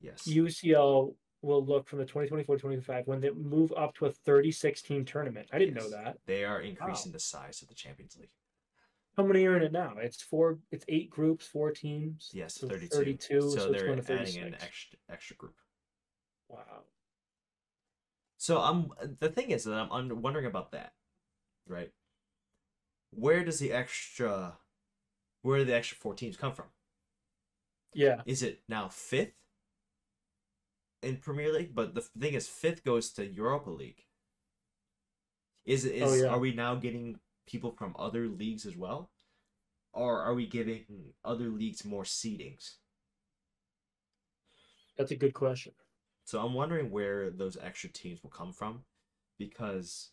Speaker 1: yes.
Speaker 2: UCL will look from the 2024 to 2025 when they move up to a 36 team tournament. I didn't know that.
Speaker 1: They are increasing the size of the Champions League.
Speaker 2: How many are in it now? It's four it's eight groups, four teams.
Speaker 1: Yes,
Speaker 2: so
Speaker 1: 32.
Speaker 2: 32,
Speaker 1: So,
Speaker 2: so
Speaker 1: they're adding an extra extra group.
Speaker 2: Wow.
Speaker 1: So I'm the thing is that I'm wondering about that, right? Where does the extra, where do the extra four teams come from?
Speaker 2: Yeah.
Speaker 1: Is it now fifth in Premier League? But the thing is, fifth goes to Europa League. Is it is
Speaker 2: Oh, yeah.
Speaker 1: are we now getting people from other leagues as well, or are we giving other leagues more seedings?
Speaker 2: That's a good question.
Speaker 1: So I'm wondering where those extra teams will come from, because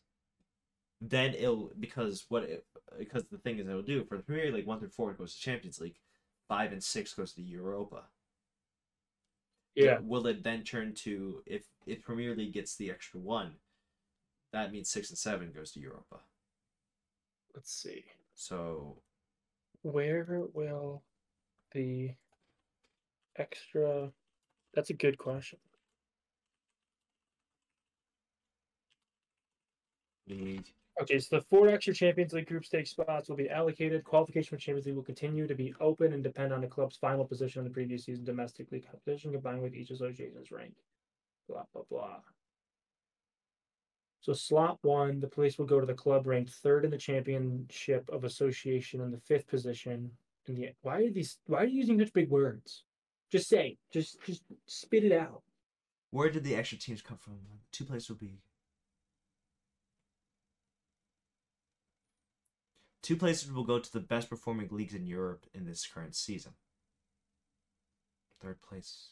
Speaker 1: then it'll because what it, because the thing is it'll do for the Premier League one through four goes to Champions League, five and six goes to Europa.
Speaker 2: Yeah.
Speaker 1: Will it then turn to if if Premier League gets the extra one, that means six and seven goes to Europa.
Speaker 2: Let's see.
Speaker 1: So
Speaker 2: Where will the extra That's a good question.
Speaker 1: the
Speaker 2: Okay, so the four extra Champions League group stage spots will be allocated. Qualification for Champions League will continue to be open and depend on the club's final position in the previous season domestic league competition combined with each association's rank. Blah blah blah. So slot one, the place will go to the club ranked third in the championship of association in the fifth position. In the why are these why are you using such big words? Just say, just just spit it out.
Speaker 1: where did the extra teams come from? Two places will be Two places will go to the best performing leagues in Europe in this current season. Third place.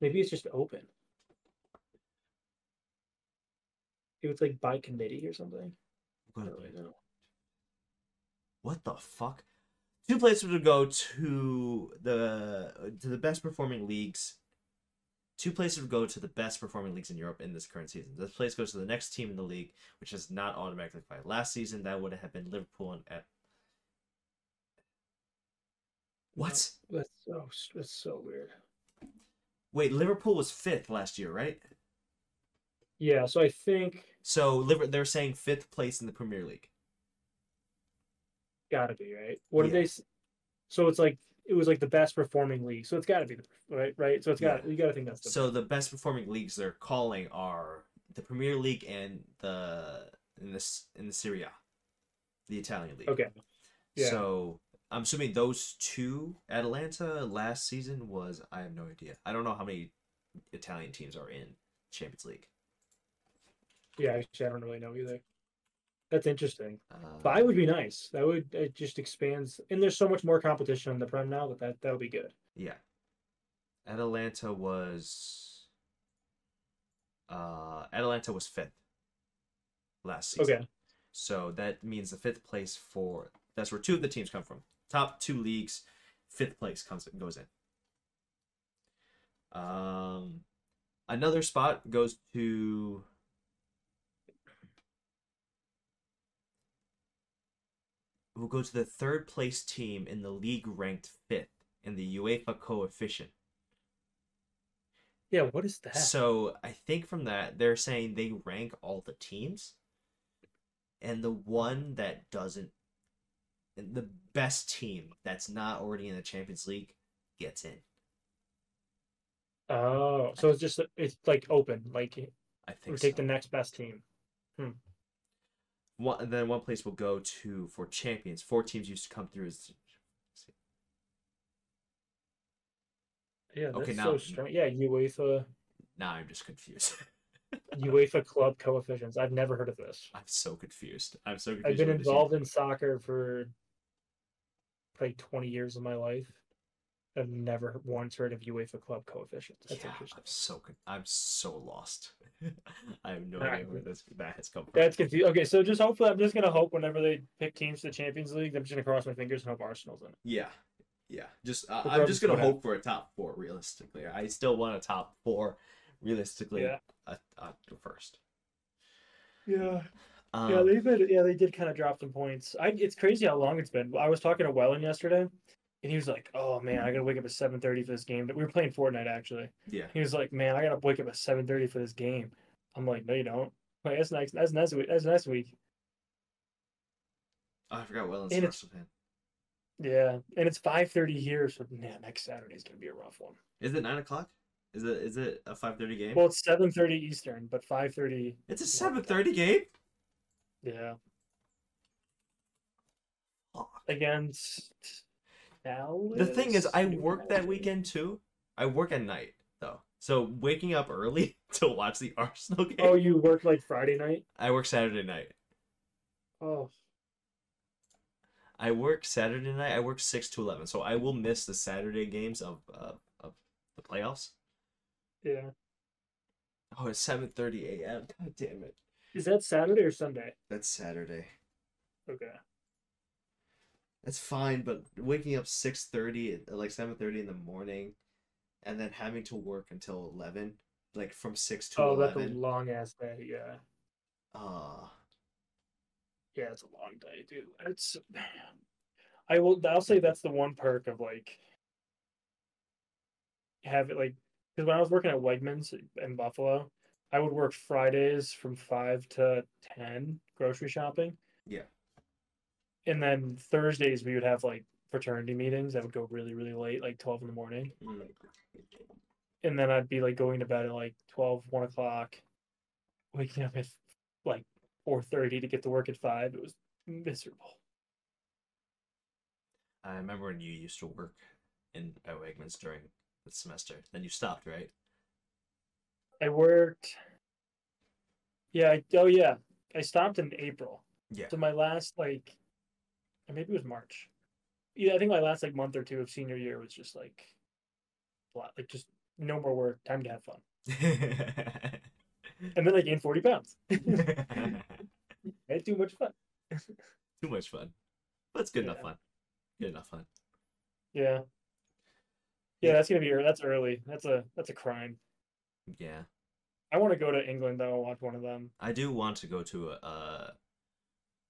Speaker 2: Maybe it's just open. It was like by committee or something.
Speaker 1: will
Speaker 2: I don't really know.
Speaker 1: What the fuck? Two places will go to the to the best performing leagues two places would go to the best performing leagues in Europe in this current season. This place goes to the next team in the league, which is not automatically qualified. Last season, that would have been Liverpool and at. What?
Speaker 2: That's so that's so weird.
Speaker 1: Wait, Liverpool was fifth last year, right?
Speaker 2: Yeah, so I think
Speaker 1: So Liver- they're saying fifth place in the Premier League.
Speaker 2: gotta be right. What did
Speaker 1: Yeah.
Speaker 2: they? s- So it's like it was like the best performing league. So it's got to be the right, right. So it's got
Speaker 1: Yeah.
Speaker 2: you got to think that's the
Speaker 1: So the best performing leagues they're calling are the Premier League and the in this in the Serie A, the Italian league.
Speaker 2: okay. Yeah.
Speaker 1: So I'm assuming those two Atalanta last season was I have no idea. I don't know how many Italian teams are in Champions League.
Speaker 2: Yeah, actually, I don't really know either. That's interesting.
Speaker 1: Uh,
Speaker 2: Five would be nice. That would it just expands, and there's so much more competition in the Prem now that that that'll be good.
Speaker 1: Yeah. Atalanta was uh Atalanta was fifth last season.
Speaker 2: Okay.
Speaker 1: So that means the fifth place for that's where two of the teams come from. Top two leagues, fifth place comes goes in. Um another spot goes to will go to the third place team in the league ranked fifth in the UEFA coefficient.
Speaker 2: Yeah. What is that?
Speaker 1: So I think from that they're saying they rank all the teams, and the one that doesn't, the best team that's not already in the Champions League gets in.
Speaker 2: oh, so it's just it's like open. Like
Speaker 1: I think
Speaker 2: we
Speaker 1: think
Speaker 2: take
Speaker 1: so.
Speaker 2: the next best team. Hmm.
Speaker 1: One, and then one place will go to for champions. Four teams used to come through as
Speaker 2: Yeah. That's
Speaker 1: Okay,
Speaker 2: so
Speaker 1: now-
Speaker 2: strange. Yeah, UEFA
Speaker 1: now I'm just confused.
Speaker 2: UEFA club coefficients. I've never heard of this.
Speaker 1: I'm so confused. I'm so confused.
Speaker 2: I've been involved in soccer for like 20 years of my life. I've never once heard of UEFA club coefficients. That's
Speaker 1: yeah,
Speaker 2: interesting.
Speaker 1: I'm so I'm so lost. I have no
Speaker 2: Alright.
Speaker 1: idea where this that has come from.
Speaker 2: That's confusing. Okay, so just hopefully, I'm just gonna hope whenever they pick teams to the Champions League, I'm just gonna cross my fingers and hope Arsenal's in it.
Speaker 1: Yeah, yeah. Just uh, I'm just gonna hope for a top four. Realistically, I still want a top four. Realistically,
Speaker 2: Yeah.
Speaker 1: a, a first.
Speaker 2: Yeah,
Speaker 1: Um,
Speaker 2: yeah, they've been, yeah, they did kind of drop some points. I, it's crazy how long it's been. I was talking to Wellen yesterday, and he was like, "Oh man, I gotta wake up at 7:30 for this game." But we were playing Fortnite actually.
Speaker 1: yeah.
Speaker 2: He was like, "Man, I gotta wake up at 7:30 for this game." I'm like, "No, you don't." Like, that's next. That's next week. That's next week.
Speaker 1: Oh, I forgot Welland's
Speaker 2: And
Speaker 1: fan.
Speaker 2: Yeah, and it's 5:30 here, so man, next Saturday's gonna be a rough one.
Speaker 1: Is it nine o'clock? Is it is it a five thirty game?
Speaker 2: Well, it's 7:30 Eastern, but 5:30.
Speaker 1: it's a seven thirty game.
Speaker 2: Yeah, against. Dallas.
Speaker 1: The thing is, I work that weekend too. I work at night though, so waking up early to watch the Arsenal game.
Speaker 2: Oh, you work like Friday night.
Speaker 1: I work Saturday night.
Speaker 2: Oh,
Speaker 1: I work Saturday night. I work six to eleven, so I will miss the Saturday games of uh, of the playoffs.
Speaker 2: yeah.
Speaker 1: Oh, it's seven thirty a.m. God damn it!
Speaker 2: Is that Saturday or Sunday?
Speaker 1: That's Saturday.
Speaker 2: Okay.
Speaker 1: That's fine, but waking up six thirty, like seven thirty in the morning, and then having to work until eleven, like from six to
Speaker 2: Oh, that's a long ass day. Yeah.
Speaker 1: Ah,
Speaker 2: Yeah, it's a long day, dude. It's. man. I will. I'll say that's the one perk of like. Have it like because when I was working at Wegmans in Buffalo, I would work Fridays from five to ten grocery shopping.
Speaker 1: Yeah.
Speaker 2: And then Thursdays we would have like fraternity meetings that would go really really late, like twelve in the morning.
Speaker 1: mm.
Speaker 2: and then I'd be like going to bed at like 12, 1 o'clock, waking up at like four thirty to get to work at five. It was miserable.
Speaker 1: I remember when you used to work in at Wegmans during the semester. Then you stopped, right?
Speaker 2: I worked. Yeah. I, oh yeah. I stopped in April.
Speaker 1: Yeah.
Speaker 2: So my last like, or maybe it was March. Yeah, I think my last like month or two of senior year was just like, a lot, like just no more work, time to have fun. And then I gained forty pounds. I had too much fun.
Speaker 1: Too much fun, but it's good enough fun. Good enough fun.
Speaker 2: Yeah. Yeah, that's gonna be that's early. That's a that's a crime.
Speaker 1: Yeah,
Speaker 2: I want to go to England though and watch one of them.
Speaker 1: I do want to go to a, uh,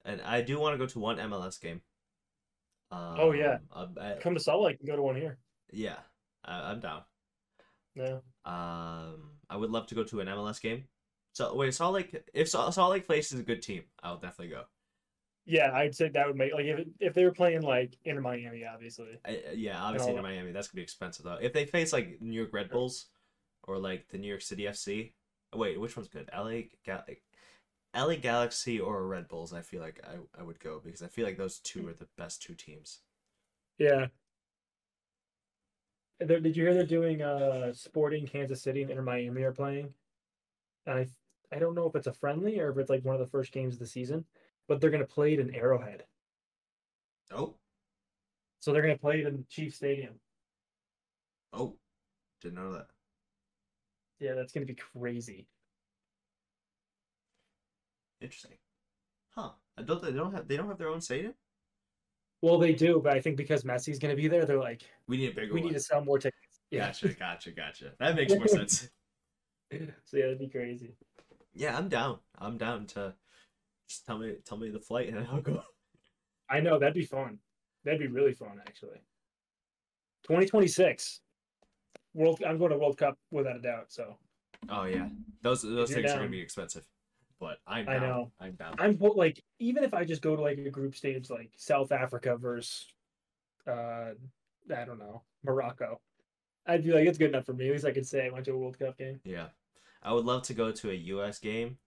Speaker 1: and I do want to go to one MLS game. Um,
Speaker 2: Oh, yeah.
Speaker 1: uh, uh,
Speaker 2: Come to Salt Lake and go to one here.
Speaker 1: yeah, I, I'm down.
Speaker 2: Yeah.
Speaker 1: Um, I would love to go to an MLS game. So wait, Salt Lake. If Salt, Salt Lake places a good team, I'll definitely go.
Speaker 2: Yeah, I'd say that would make like if if they were playing like in Miami, obviously.
Speaker 1: I, uh, yeah, obviously in. Miami, that's gonna be expensive though. If they face like New York Red Bulls or like the New York City FC, wait, which one's good? LA, Gal- LA Galaxy or Red Bulls? I feel like I, I would go because I feel like those two are the best two teams.
Speaker 2: Yeah. They're- Did you hear they're doing uh Sporting Kansas City and Inter Miami are playing? And I I don't know if it's a friendly or if it's like one of the first games of the season, but they're gonna play it in Arrowhead.
Speaker 1: Oh,
Speaker 2: So they're gonna play it in Chief Stadium.
Speaker 1: oh, didn't know that.
Speaker 2: Yeah, that's gonna be crazy.
Speaker 1: Interesting. Huh? Don't. They don't have. They don't have their own stadium.
Speaker 2: Well, they do, but I think because Messi's gonna be there, they're like,
Speaker 1: We need a bigger
Speaker 2: we
Speaker 1: one.
Speaker 2: need to sell more tickets. Yeah.
Speaker 1: Gotcha, gotcha, gotcha. That makes more sense.
Speaker 2: so yeah, that'd be crazy.
Speaker 1: Yeah, I'm down. I'm down to just tell me tell me the flight and I'll go.
Speaker 2: I know that'd be fun. That'd be really fun, actually. 2026. World. I'm going to World Cup without a doubt. So
Speaker 1: Oh yeah, those those things are gonna be expensive, but I'm
Speaker 2: I know.
Speaker 1: I'm down.
Speaker 2: I'm like, even if I just go to like a group stage, like South Africa versus, uh, I don't know, Morocco, I'd be like, it's good enough for me. At least I could say I went to a World Cup game.
Speaker 1: Yeah, I would love to go to a U.S. game,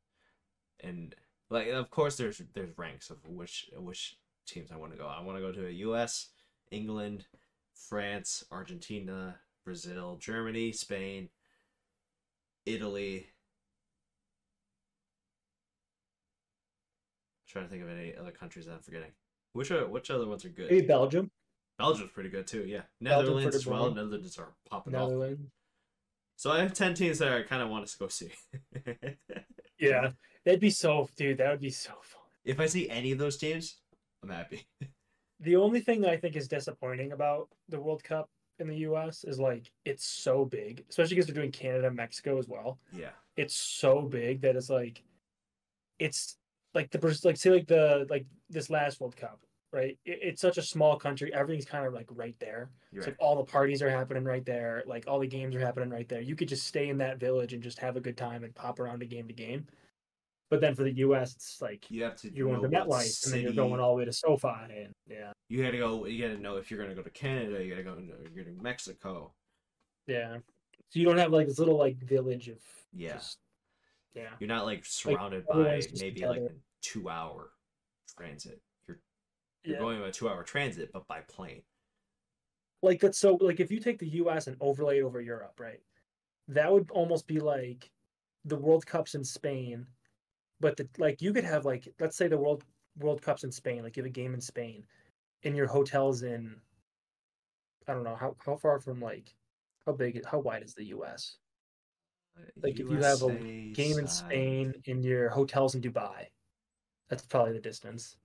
Speaker 1: and like of course there's there's ranks of which which teams I want to go. I want to go to a U.S., England, France, Argentina, Brazil, Germany, Spain, Italy. Trying to think of any other countries that I'm forgetting. Which are which other ones are good?
Speaker 2: Maybe Belgium,
Speaker 1: Belgium's pretty good too. Yeah,
Speaker 2: Belgium,
Speaker 1: Netherlands as well. Netherlands are popping off.
Speaker 2: Netherlands.
Speaker 1: So I have ten teams that I kind of want us to go see.
Speaker 2: Yeah, that'd be so, dude. That would be so fun.
Speaker 1: if I see any of those teams, I'm happy.
Speaker 2: The only thing that I think is disappointing about the World Cup in the U.S. is like it's so big, especially because they're doing Canada, and Mexico as well.
Speaker 1: yeah,
Speaker 2: it's so big that it's like it's like the like say like the like this last World Cup, right? It, it's such a small country. Everything's kind of like right there. It's
Speaker 1: right.
Speaker 2: like all the parties are happening right there. Like all the games are happening right there. You could just stay in that village and just have a good time and pop around to game to game. But then for the U.S., it's like
Speaker 1: You have to.
Speaker 2: you're going to MetLife and then you're going all the way to SoFi and yeah,
Speaker 1: You gotta go. You gotta know if you're gonna go to Canada. You gotta go. You're going to Mexico.
Speaker 2: yeah. So you don't have like this little like village of
Speaker 1: Yeah,
Speaker 2: just yeah.
Speaker 1: you're not like surrounded by
Speaker 2: everyone's just
Speaker 1: maybe like a two-hour transit. You're you're
Speaker 2: Yeah.
Speaker 1: going by a two-hour transit, but by plane.
Speaker 2: like that's so like if you take the US and overlay it over Europe, right? That would almost be like the World Cups in Spain, but the like you could have like let's say the World World Cups in Spain, like you have a game in Spain, and your hotels in I don't know how how far from like how big how wide is the US? Like, if you have a
Speaker 1: USA
Speaker 2: Game in Spain and your hotels in Dubai. That's probably the distance.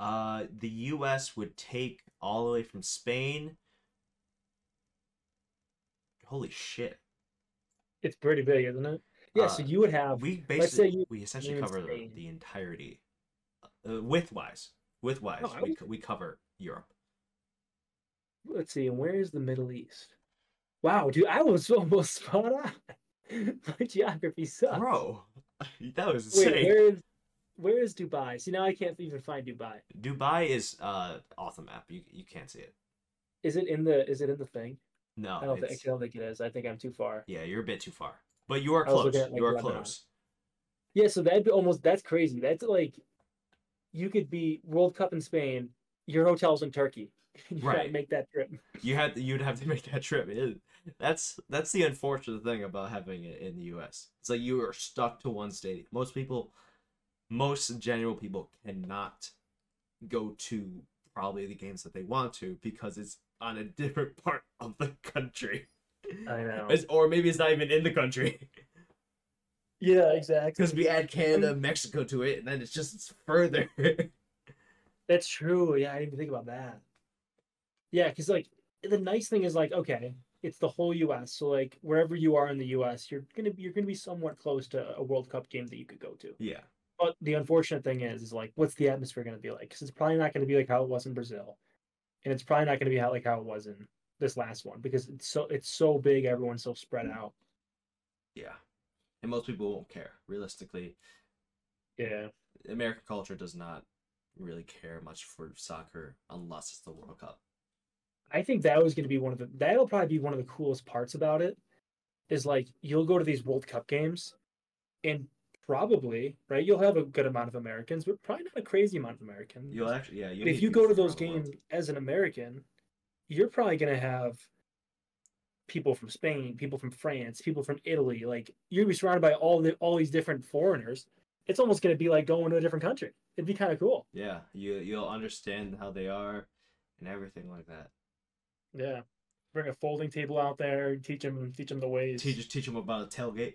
Speaker 1: Uh, the U.S. would take all the way from Spain. Holy shit!
Speaker 2: It's pretty big, isn't it? Yeah, so
Speaker 1: Uh,
Speaker 2: you would have
Speaker 1: We
Speaker 2: let's say
Speaker 1: basically
Speaker 2: you
Speaker 1: we essentially cover the, the entirety, uh, width wise. Width wise,
Speaker 2: Oh, I
Speaker 1: we co- we cover Europe.
Speaker 2: let's see, and where is the Middle East? Wow, dude, I was almost spot on. My geography sucks.
Speaker 1: Bro, that was
Speaker 2: Wait,
Speaker 1: insane.
Speaker 2: where is where is Dubai? See, now I can't even find Dubai.
Speaker 1: Dubai is uh off the map. You you can't see it.
Speaker 2: Is it in the is it in the thing?
Speaker 1: No,
Speaker 2: I don't think I don't think it is. I think I'm too far.
Speaker 1: yeah, you're a bit too far, but you are close.
Speaker 2: at, like,
Speaker 1: you are
Speaker 2: Lebanon.
Speaker 1: close.
Speaker 2: Yeah, so that'd be almost that's crazy. That's like you could be World Cup in Spain, your hotel's in Turkey. You
Speaker 1: Right.
Speaker 2: make that trip.
Speaker 1: You had you'd have to make that trip. It- that's that's the unfortunate thing about having it in the U.S. It's like you are stuck to one stadium. Most people, most general people, cannot go to probably the games that they want to because it's on a different part of the country,
Speaker 2: I know.
Speaker 1: It's- or maybe it's not even in the country
Speaker 2: Yeah, exactly.
Speaker 1: because we add Canada, Mexico to it, and then it's just it's further.
Speaker 2: That's true. Yeah, I didn't even think about that. Yeah, because like the nice thing is like, okay, it's the whole U.S. So like wherever you are in the U.S., you're gonna be you're gonna be somewhat close to a World Cup game that you could go to.
Speaker 1: Yeah.
Speaker 2: But the unfortunate thing is, is like, what's the atmosphere gonna be like? Because it's probably not gonna be like how it was in Brazil, and it's probably not gonna be how like how it was in this last one because it's so it's so big, everyone's so spread mm. out.
Speaker 1: Yeah. And most people won't care. Realistically,
Speaker 2: Yeah.
Speaker 1: American culture does not really care much for soccer unless it's the World Cup.
Speaker 2: I think that was going to be one of the that'll probably be one of the coolest parts about it is like you'll go to these World Cup games and probably right you'll have a good amount of Americans but probably not a crazy amount of Americans.
Speaker 1: You'll actually, yeah. You'll
Speaker 2: if you go to those games as an American, you're probably going to have people from Spain, people from France, people from Italy. Like you're gonna be surrounded by all the all these different foreigners. It's almost going to be like going to a different country. It'd be kind of cool.
Speaker 1: yeah, you you'll understand how they are and everything like that.
Speaker 2: Yeah. Bring a folding table out there, teach them teach them the ways.
Speaker 1: Teach teach them about a tailgate.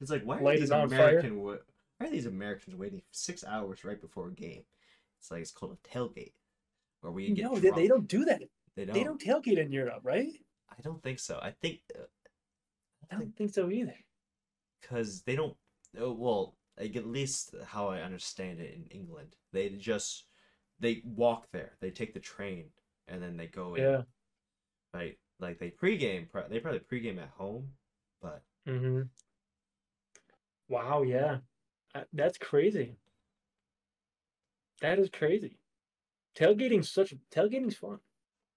Speaker 1: It's like why are
Speaker 2: Light
Speaker 1: these
Speaker 2: it on fire.
Speaker 1: American why are these Americans waiting six hours right before a game? It's like it's called a tailgate, where we get
Speaker 2: no, they, they don't do that.
Speaker 1: They don't.
Speaker 2: They don't tailgate in Europe, right?
Speaker 1: I don't think so. I think uh,
Speaker 2: I don't think so either.
Speaker 1: because they don't. Oh, well, like at least how I understand it in England, they just they walk there. They take the train and then they go in.
Speaker 2: Yeah.
Speaker 1: Right, like they pregame. They probably pregame at home, but
Speaker 2: Mm-hmm. Wow. Yeah. Uh, That's crazy. That is crazy. Tailgating's such tailgating's fun.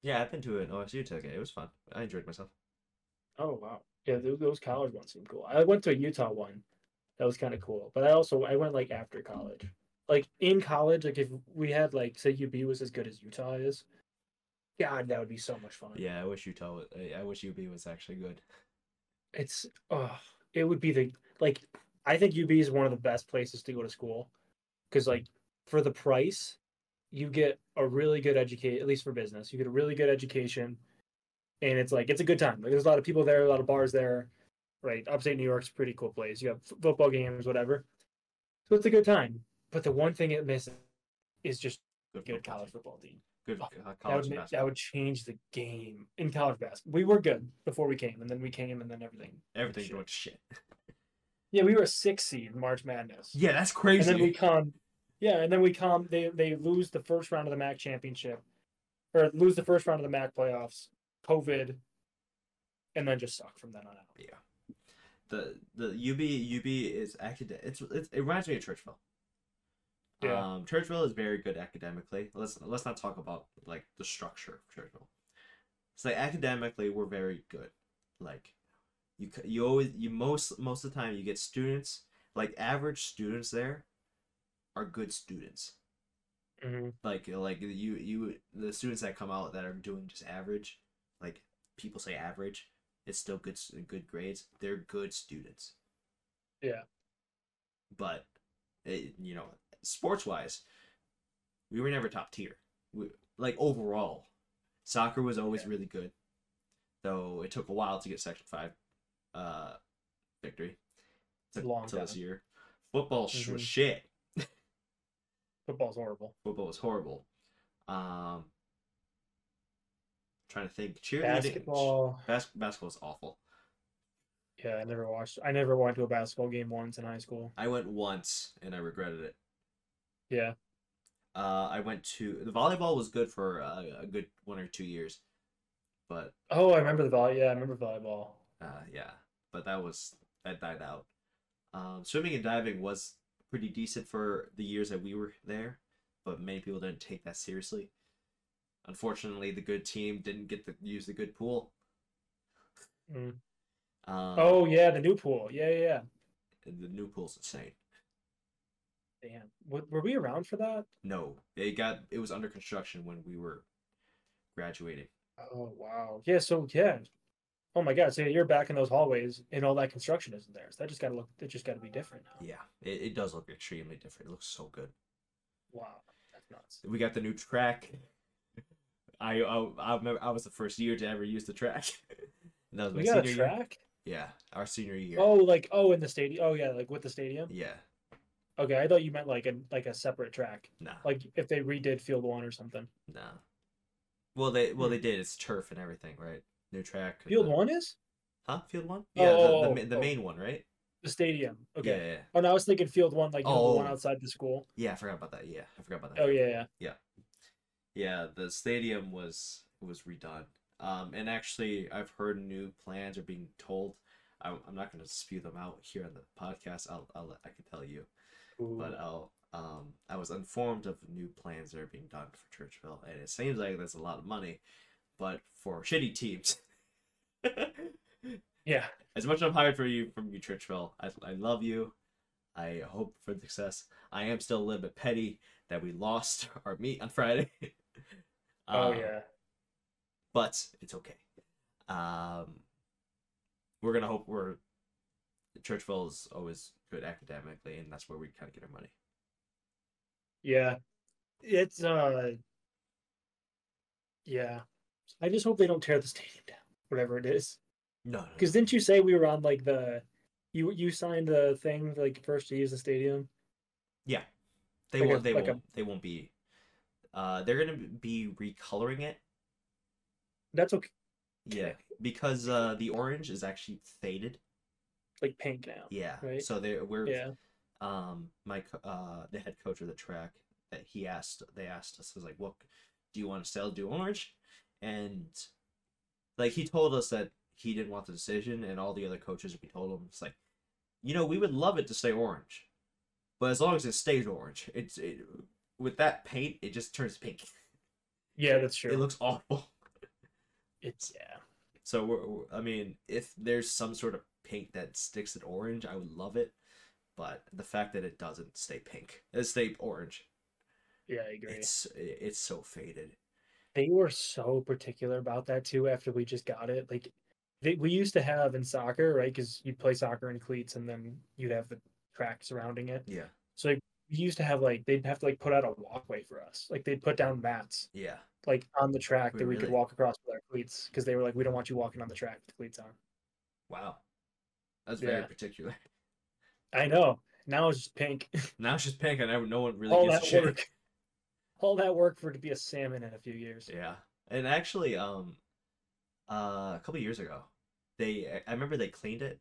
Speaker 1: yeah, I've been to an OSU tailgate. It was fun. I enjoyed myself.
Speaker 2: Oh wow. Yeah, those, those college ones seem cool. I went to a Utah one. That was kind of cool. But I also I went like after college. Like in college, like if we had like say UB was as good as Utah is, God, that would be so much fun.
Speaker 1: Yeah, I wish Utah. Was, I, wish UB was actually good.
Speaker 2: It's oh, it would be the like I think UB is one of the best places to go to school because like for the price, you get a really good educate at least for business. You get a really good education, and it's like it's a good time. Like there's a lot of people there, a lot of bars there, right? Upstate New York's a pretty cool place. You have f- football games, whatever. So it's a good time. But the one thing it misses is just
Speaker 1: Good,
Speaker 2: good college football team.
Speaker 1: Good uh,
Speaker 2: That would, that would change the game in college basketball. We were good before we came, and then we came, and then everything.
Speaker 1: Everything
Speaker 2: shit.
Speaker 1: went to shit.
Speaker 2: Yeah, we were a six seed in March Madness.
Speaker 1: Yeah, that's crazy.
Speaker 2: and then we come, yeah, and then we come. They they lose the first round of the MAC championship, or lose the first round of the MAC playoffs. COVID, and then just suck from then on out.
Speaker 1: Yeah. The the UB UB is academic. It's, it's it reminds me of Churchville.
Speaker 2: Yeah.
Speaker 1: Um, Churchville is very good academically. Let's let's not talk about like the structure of Churchville. It's like academically we're very good. Like you you always you most most of the time you get students like average students there are good students.
Speaker 2: Mm-hmm.
Speaker 1: Like like you you the students that come out that are doing just average, like people say average, it's still good good grades. They're good students.
Speaker 2: Yeah.
Speaker 1: But it, you know, sports wise, we were never top tier. We, like overall, soccer was always
Speaker 2: Yeah.
Speaker 1: really good, though it took a while to get Section Five uh, victory. Took
Speaker 2: Long
Speaker 1: until this
Speaker 2: time.
Speaker 1: year. Football sh- was shit.
Speaker 2: Football's horrible.
Speaker 1: Football was horrible. Um, trying to think. Cheerleading.
Speaker 2: Basketball.
Speaker 1: Bas- basketball is awful.
Speaker 2: Yeah, I never watched. I never went to a basketball game once in high school.
Speaker 1: I went once and I regretted it.
Speaker 2: Yeah.
Speaker 1: Uh, I went to the volleyball was good for uh, a good one or two years, but
Speaker 2: Oh, I remember the volley. Yeah, I remember volleyball.
Speaker 1: uh, yeah, but that was that died out. Um, swimming and diving was pretty decent for the years that we were there, but many people didn't take that seriously. Unfortunately, the good team didn't get to use the good pool.
Speaker 2: Mm.
Speaker 1: Um,
Speaker 2: Oh yeah, the new pool. Yeah, yeah. yeah.
Speaker 1: the new pool's insane.
Speaker 2: Damn. W- were we around for that?
Speaker 1: No, it got it was under construction when we were graduating.
Speaker 2: Oh wow. Yeah. So yeah. Oh my God. So you're back in those hallways, and all that construction isn't there. So that just gotta look. It just gotta be different now.
Speaker 1: Yeah, it, it does look extremely different. It looks so good.
Speaker 2: Wow. That's nuts.
Speaker 1: We got the new track. I I, I remember I was the first year to ever use the track. That was my
Speaker 2: We got a
Speaker 1: senior year.
Speaker 2: track.
Speaker 1: Yeah, our senior year.
Speaker 2: Oh, like oh, in the stadium. Oh yeah, like with the stadium.
Speaker 1: Yeah,
Speaker 2: Okay, I thought you meant like a like a separate track,
Speaker 1: No.
Speaker 2: like if they redid Field One or something.
Speaker 1: No. Well, they well
Speaker 2: Hmm.
Speaker 1: they did. It's turf and everything, right? new track.
Speaker 2: Field
Speaker 1: the-
Speaker 2: one is
Speaker 1: Huh? Field one? Yeah, the, the,
Speaker 2: Oh,
Speaker 1: the
Speaker 2: oh.
Speaker 1: main one, right?
Speaker 2: the stadium. Okay.
Speaker 1: Yeah, yeah, yeah.
Speaker 2: Oh no, I was thinking field one, like know, the one
Speaker 1: Oh.
Speaker 2: outside the school.
Speaker 1: Yeah, I forgot about that. Yeah, I forgot about that.
Speaker 2: Oh yeah, yeah.
Speaker 1: Yeah, Yeah, the stadium was was redone. Um, and actually, I've heard new plans are being told. I'm, I'm not going to spew them out here on the podcast. I'll, I'll I can tell you, but I'll um I was informed of new plans that are being done for Churchville, and it seems like that's a lot of money, but for shitty teams.
Speaker 2: yeah.
Speaker 1: as much as I'm hired for you from you, Churchville, I, I love you. I hope for success. I am still a little bit petty that we lost our meet on Friday.
Speaker 2: Oh
Speaker 1: Um,
Speaker 2: yeah.
Speaker 1: but it's okay. Um, we're gonna hope we're Churchville is always good academically, and that's where we kind of get our money.
Speaker 2: Yeah. It's uh yeah. I just hope they don't tear the stadium down, whatever it is.
Speaker 1: No, no,
Speaker 2: Because didn't you say we were on like the you you signed the thing like first to use the stadium?
Speaker 1: yeah, they
Speaker 2: like
Speaker 1: won't. They
Speaker 2: like
Speaker 1: won't. They won't be. Uh, they're gonna be recoloring it.
Speaker 2: That's okay.
Speaker 1: Yeah, because uh, the orange is actually faded.
Speaker 2: Like pink now.
Speaker 1: Yeah,
Speaker 2: Right.
Speaker 1: so they we're
Speaker 2: Yeah.
Speaker 1: um my uh the head coach of the track that he asked they asked us was like what do you want to still do orange and like he told us that he didn't want the decision and all the other coaches we told him it's like you know we would love it to stay orange but as long as it stays orange it's it, with that paint it just turns pink
Speaker 2: Yeah, that's true.
Speaker 1: it looks awful
Speaker 2: it's yeah.
Speaker 1: so we're- i mean if there's some sort of pink that sticks at orange i would love it but the fact that it doesn't stay pink it stay orange
Speaker 2: Yeah, I agree.
Speaker 1: It's it's so faded.
Speaker 2: They were so particular about that too after we just got it. Like they, we used to have in soccer, right? Because you'd play soccer in cleats and then you'd have the track surrounding it.
Speaker 1: Yeah.
Speaker 2: So like, we used to have like they'd have to like put out a walkway for us. Like they'd put down mats
Speaker 1: Yeah.
Speaker 2: like on the track
Speaker 1: Wait,
Speaker 2: that we could walk across with our cleats because they were like, we don't want you walking on the track with the cleats on.
Speaker 1: Wow. That's very
Speaker 2: Yeah.
Speaker 1: particular.
Speaker 2: I know. Now it's just pink.
Speaker 1: Now it's just pink and I, no one really
Speaker 2: All
Speaker 1: gives a
Speaker 2: that
Speaker 1: shit.
Speaker 2: work. All that work for it to be a salmon in a few years.
Speaker 1: Yeah. And actually, um, uh, a couple years ago, they I- I remember they cleaned it.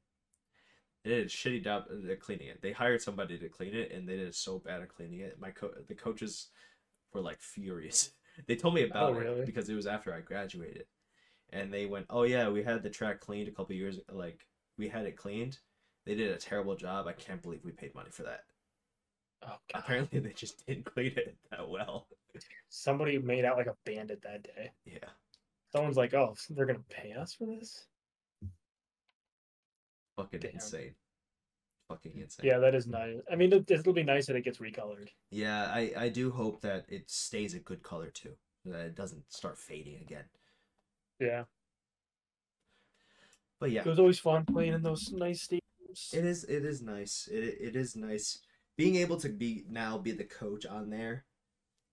Speaker 1: They did a shitty job at cleaning it. They hired somebody to clean it, and they did so bad at cleaning it. My co- the coaches were like furious. They told me about
Speaker 2: Oh, really?
Speaker 1: it because it was after I graduated, and they went, "Oh yeah, we had the track cleaned a couple years. Like we had it cleaned. They did a terrible job. I can't believe we paid money for that.
Speaker 2: Oh god.
Speaker 1: Apparently, they just didn't clean it that well.
Speaker 2: Somebody made out like a bandit that day.
Speaker 1: Yeah,
Speaker 2: Someone's like, "Oh, they're gonna pay us for this."
Speaker 1: fucking
Speaker 2: Damn.
Speaker 1: insane. Fucking insane.
Speaker 2: Yeah, that is nice. I mean, it, it'll be nice that it gets recolored.
Speaker 1: Yeah, I, I do hope that it stays a good color too. That it doesn't start fading again.
Speaker 2: Yeah,
Speaker 1: But yeah,
Speaker 2: it was always fun playing in those nice stadiums.
Speaker 1: it is it is nice. It it is nice being able to be now be the coach on there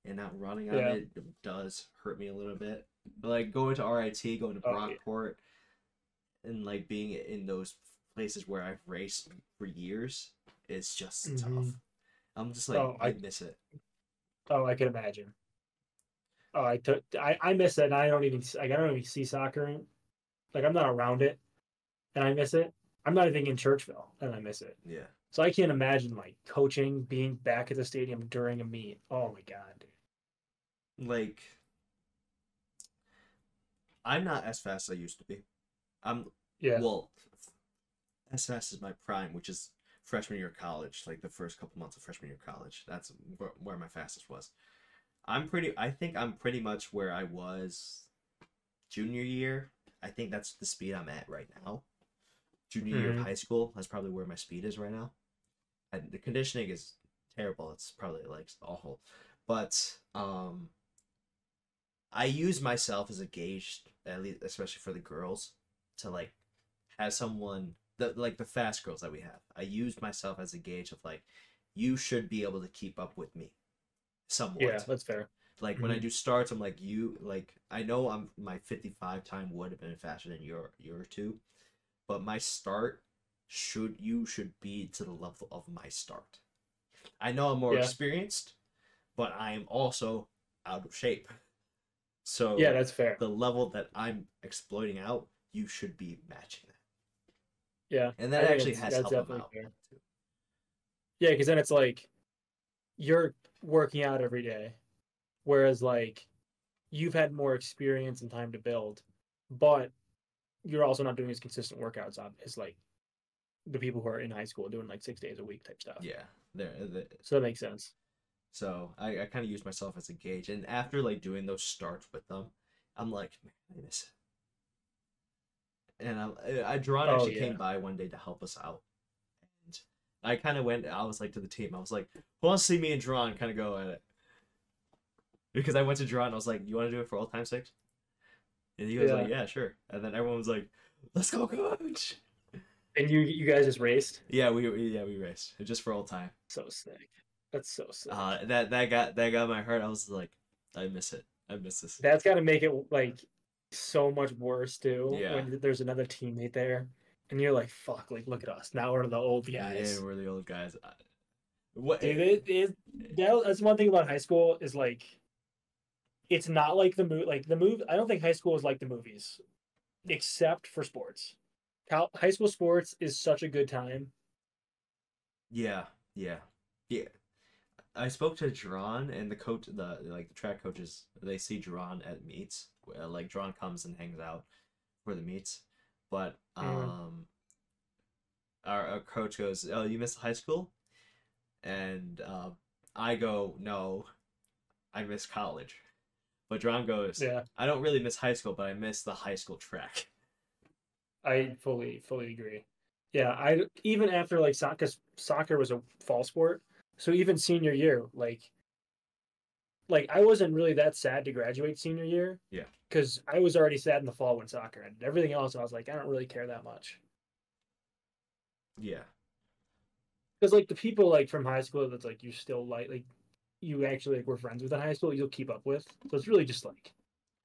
Speaker 1: and not running on
Speaker 2: Yeah.
Speaker 1: it does hurt me a little bit. But like going to RIT, going to
Speaker 2: Oh, yeah.
Speaker 1: Brockport, and like being in those places where I've raced for years is just tough.
Speaker 2: Mhm.
Speaker 1: I'm just like
Speaker 2: Oh,
Speaker 1: I
Speaker 2: I-
Speaker 1: miss it.
Speaker 2: Oh, I can imagine. Oh, I took I, I miss it. And I don't even like I don't even see soccer. Like I'm not around it, and I miss it. I'm not even in Churchville, and I miss it.
Speaker 1: Yeah.
Speaker 2: So I can't imagine like coaching, being back at the stadium during a meet. Oh my god, dude.
Speaker 1: like I'm not as fast as I used to be. I'm
Speaker 2: Yeah.
Speaker 1: well as fast as my prime, which is freshman year of college, like the first couple months of freshman year of college. That's where, where my fastest was. I'm pretty I think I'm pretty much where I was junior year. I think that's the speed I'm at right now. Junior year of
Speaker 2: Mhm.
Speaker 1: high school, that's probably where my speed is right now. And the conditioning is terrible. It's probably like awful. But um I use myself as a gauge, at least especially for the girls, to like have someone the like the fast girls that we have. I used myself as a gauge of like, you should be able to keep up with me, somewhat.
Speaker 2: Yeah, that's fair.
Speaker 1: Like when I do starts, I'm like you. Like I know I'm my 55 time would have been faster than your your two, but my start should you should be to the level of my start. I know I'm more
Speaker 2: Yeah.
Speaker 1: experienced, but I am also out of shape. So
Speaker 2: Yeah, that's fair.
Speaker 1: the level that I'm exploiting out, you should be matching that.
Speaker 2: Yeah,
Speaker 1: And that actually has helped them out.
Speaker 2: fair. yeah, because then it's like you're working out every day, whereas like you've had more experience and time to build, but you're also not doing as consistent workouts on as like the people who are in high school doing like six days a week type stuff.
Speaker 1: Yeah, there. Uh, the-
Speaker 2: So that makes sense.
Speaker 1: So I, I kind of use myself as a gauge, and after like doing those starts with them, I'm like, man, I miss it. And I'm, I, I Dron
Speaker 2: Oh,
Speaker 1: actually
Speaker 2: yeah.
Speaker 1: came by one day to help us out, and I kind of went. I was like to the team, I was like, who wants to see me and Dron kind of go at it? Because I went to Dron, I was like, you want to do it for all time six? And he was like, yeah, sure. And then everyone was like, let's go, coach.
Speaker 2: And you you guys just raced.
Speaker 1: Yeah, we yeah we raced just for old time.
Speaker 2: So sick. That's so sick.
Speaker 1: Uh, that that got that got my heart. I was like, I miss it. I miss this.
Speaker 2: That's got to make it like so much worse too.
Speaker 1: Yeah.
Speaker 2: When there's another teammate there, and you're like, "Fuck! Like, look at us now. We're the old guys."
Speaker 1: Yeah, we're the old guys. What?
Speaker 2: Dude, it, it, that, that's one thing about high school is like, it's not like the movie. Like the movie, I don't think high school is like the movies, except for sports. Cal- high school sports is such a good time.
Speaker 1: Yeah, yeah, yeah. I spoke to Dron and the coach, the like the track coaches. They see Dron at meets. uh, Like Dron comes and hangs out for the meets, but
Speaker 2: Mhm.
Speaker 1: um, our, our coach goes, "Oh, you missed high school," and uh, I go, "No, I miss college." But Dron goes,
Speaker 2: Yeah,
Speaker 1: "I don't really miss high school, but I miss the high school track."
Speaker 2: I fully fully agree. Yeah, I even after like soccer soccer was a fall sport, so even senior year, like like I wasn't really that sad to graduate senior year.
Speaker 1: Yeah.
Speaker 2: Because I was already sad in the fall when soccer ended. Everything else, I was like, I don't really care that much.
Speaker 1: Yeah,
Speaker 2: Because like the people like from high school that's like you still like like you actually like were friends with in high school, you'll keep up with. So it's really just like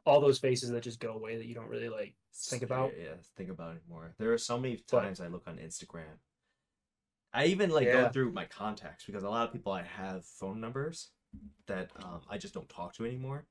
Speaker 2: all those faces that just go away that you don't really like. Think about.
Speaker 1: yeah, think about it more. There are so many
Speaker 2: But-
Speaker 1: times I look on Instagram. I even like go through my contacts because a lot of people I have phone numbers that um, I just don't talk to anymore.